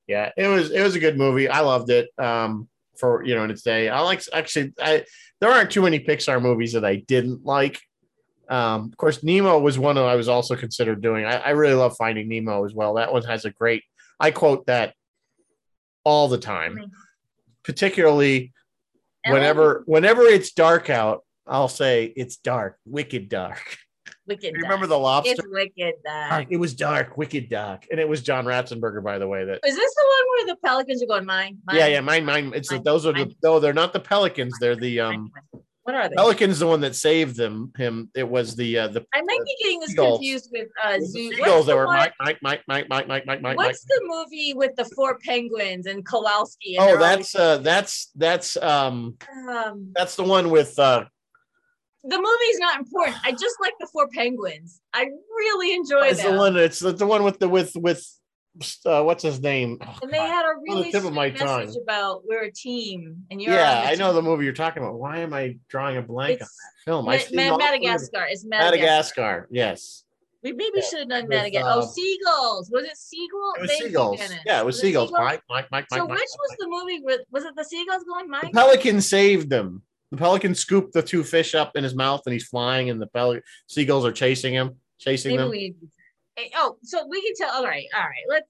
yeah, it was it was a good movie. I loved it. Um, for you know, in its day, I like actually. I there aren't too many Pixar movies that I didn't like. Um, of course, Nemo was one that I was also considered doing. I, I really love Finding Nemo as well. That one has a great. I quote that all the time, particularly whenever whenever it's dark out. I'll say it's dark, wicked dark. Wicked. You remember dark. the lobster? It's wicked dark. It was dark, wicked dark, and it was John Ratzenberger, by the way. That is this the one where the Pelicans are going mine? mine yeah, yeah, mine, mine. It's mine, those are mine. the no, they're not the Pelicans. They're the um. What are they? Pelicans the one that saved them. Him. It was the uh, the. I might be getting this seagulls. confused with uh, Zoo. Eagles that were Mike, Mike, Mike, Mike, Mike, Mike, Mike, Mike. What's Mike. the movie with the four penguins and Kowalski? And oh, that's uh, that's that's um, um, that's the one with uh, the movie's not important. I just like the four penguins. I really enjoy it's the them. one it's the, the one with the with with uh what's his name? Oh, and they God. had a really tip of my message tongue. about we're a team and you're yeah, the I know the movie you're talking about. Why am I drawing a blank on that film? Ma- I've Ma- all three of them. Madagascar. It's Madagascar. Madagascar, yes. We maybe Yeah, should have done Madagascar. uh, oh, seagulls. Was it seagull? It was Thank seagulls. Yeah, it was seagulls. Mike, Mike, Mike, Mike. So Mike, which Mike, was Mike. the movie with? Was it the seagulls going? Mike. The pelican saved them. The pelican scooped the two fish up in his mouth, and he's flying, and the pel- seagulls are chasing him, chasing Maybe them. we. Oh, so we can tell. All right, all right. Let's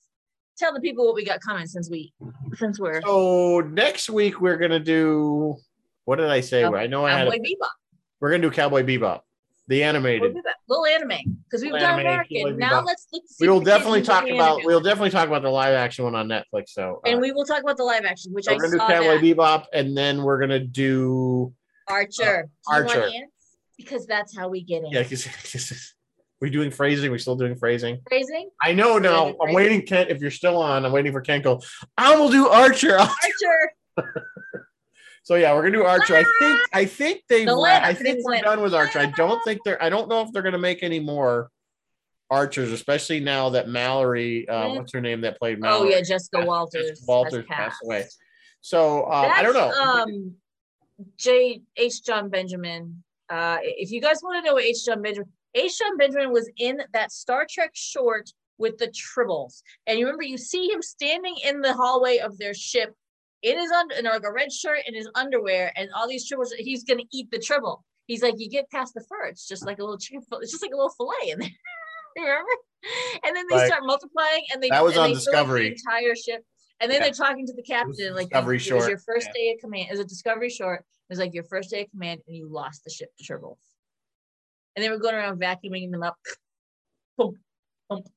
tell the people what we got coming since we since we're So next week we're gonna do. What did I say? I know I had. Cowboy Bebop. We're gonna do Cowboy Bebop, the We'll animated. Little anime because we've Little done American. Now let's look. We will if the kids definitely talk about. We'll definitely talk about the live action one on Netflix. So, uh, and we will talk about the live action, which so I we're gonna do Cowboy. Bebop, and then we're gonna do. Archer. Want Archer. Because that's how we get in. Yeah, because we're doing phrasing. We're still doing phrasing. Phrasing. I know We're now. I'm waiting, Kent. If you're still on, I'm waiting for Kent. to Go. I will do Archer. Archer. So yeah, we're gonna do Archer. I think. I think they. The I think we're done with Archer. I don't think they're. I don't know if they're gonna make any more Archers, especially now that Mallory. Uh, what's her name that played Oh Mallory? yeah, Jessica Jessica Walters. has Walters passed away. So uh, I don't know. Um, J. H. John Benjamin. Uh, if you guys want to know what H. John Benjamin, H. John Benjamin was in that Star Trek short with the Tribbles, and you remember you see him standing in the hallway of their ship in his under, in like a red shirt and his underwear, and all these Tribbles. He's gonna eat the Tribble. He's like, you get past the fur, it's just like a little chicken. It's just like a little fillet in there. remember? And then they Right. start multiplying, and they That was on they fill up Discovery. The entire ship. And then Yeah. they're talking to the captain, like Discovery it was short, your first yeah. day of command. It was a discovery short. It was like your first day of command, and you lost the ship to Tribbles. And they were going around vacuuming them up. Boom.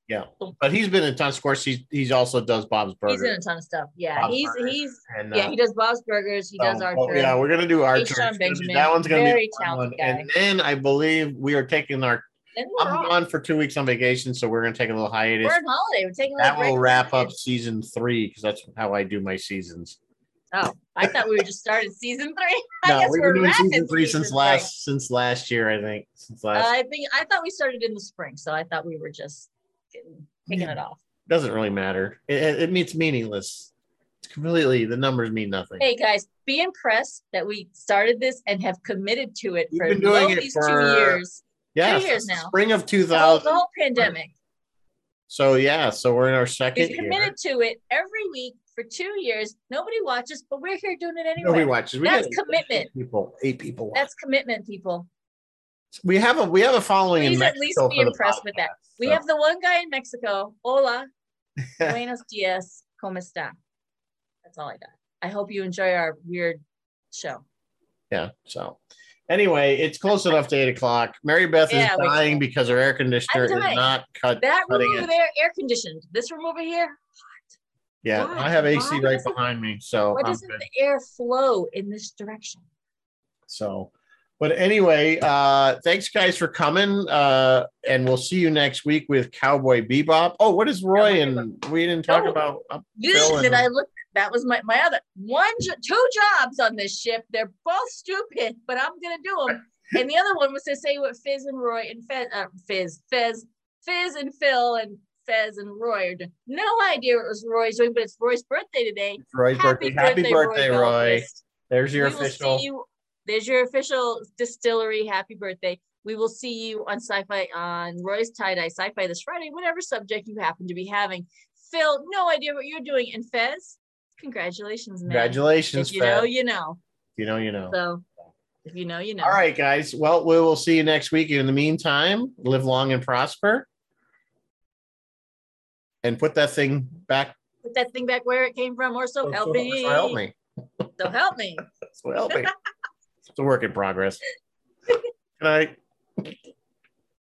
Yeah, but he's been in tons. Of course, he's he's also does Bob's Burgers. He's in a ton of stuff. Yeah, Bob's he's Burgers. he's and, yeah uh, he does Bob's Burgers. He does so, Archer. oh, yeah, we're gonna do Archer. Be- that one's gonna very be talented one. And then I believe we are taking our. I'm off. gone for two weeks on vacation, so we're gonna take a little hiatus. we're on holiday. We're taking a That will wrap up season three because that's how I do my seasons. Oh, I thought we were just started season three. I No, guess we've we're been doing season three season since three. last since last year, I think. Since last I think I thought we started in the spring, so I thought we were just getting, kicking it off. doesn't really matter. It, it, it means meaningless. It's completely the numbers mean nothing. Hey guys, be impressed that we started this and have committed to it You've for been doing it these for two years. yeah, two years now. Spring of two thousand. The whole, the whole pandemic. So yeah, so we're in our second We've year. committed to it every week for two years. Nobody watches, but we're here doing it anyway. Nobody watches. We That's commitment. eight People, eight people. watch. That's commitment, people. We have a we have a following in Please at least be impressed with that. podcast, We so. have the one guy in Mexico. Hola. Buenos dias. ¿Cómo está? That's all I got. I hope you enjoy our weird show. Yeah. So anyway, it's close enough to eight o'clock. Mary Beth Yeah, is dying because her air conditioner is not cut. That room over there, air conditioned. This room over here, hot. Yeah, Why? I have AC Why right behind me, so why doesn't the air flow in this direction? So, but anyway, uh, thanks guys for coming. Uh, and we'll see you next week with Cowboy Bebop. Oh, what is Roy? Cowboy And we didn't talk Oh. about. Uh, You Phil did and- I look? That was my my other one, two jobs on this ship. They're both stupid, but I'm gonna do them. And the other one was to say what Fizz and Roy and Fez, uh, Fizz, Fez Fizz and Phil and Fez and Roy are doing. No idea what was Roy's doing, but it's Roy's birthday today. It's Roy's birthday. Happy birthday, Roy. Belquist. There's your we will official. see you. There's your official distillery. Happy birthday. We will see you on sci-fi on Roy's tie dye sci-fi this Friday, whatever subject you happen to be having. Phil, no idea what you're doing. And Fez, congratulations, man. Congratulations, If you know, you know. You know, you know. So if you know, you know. All right, guys. Well, we will see you next week. In the meantime, live long and prosper. And put that thing back. Put that thing back where it came from, or so help me. So help me. So help me. So help me. it's a work in progress. Good night.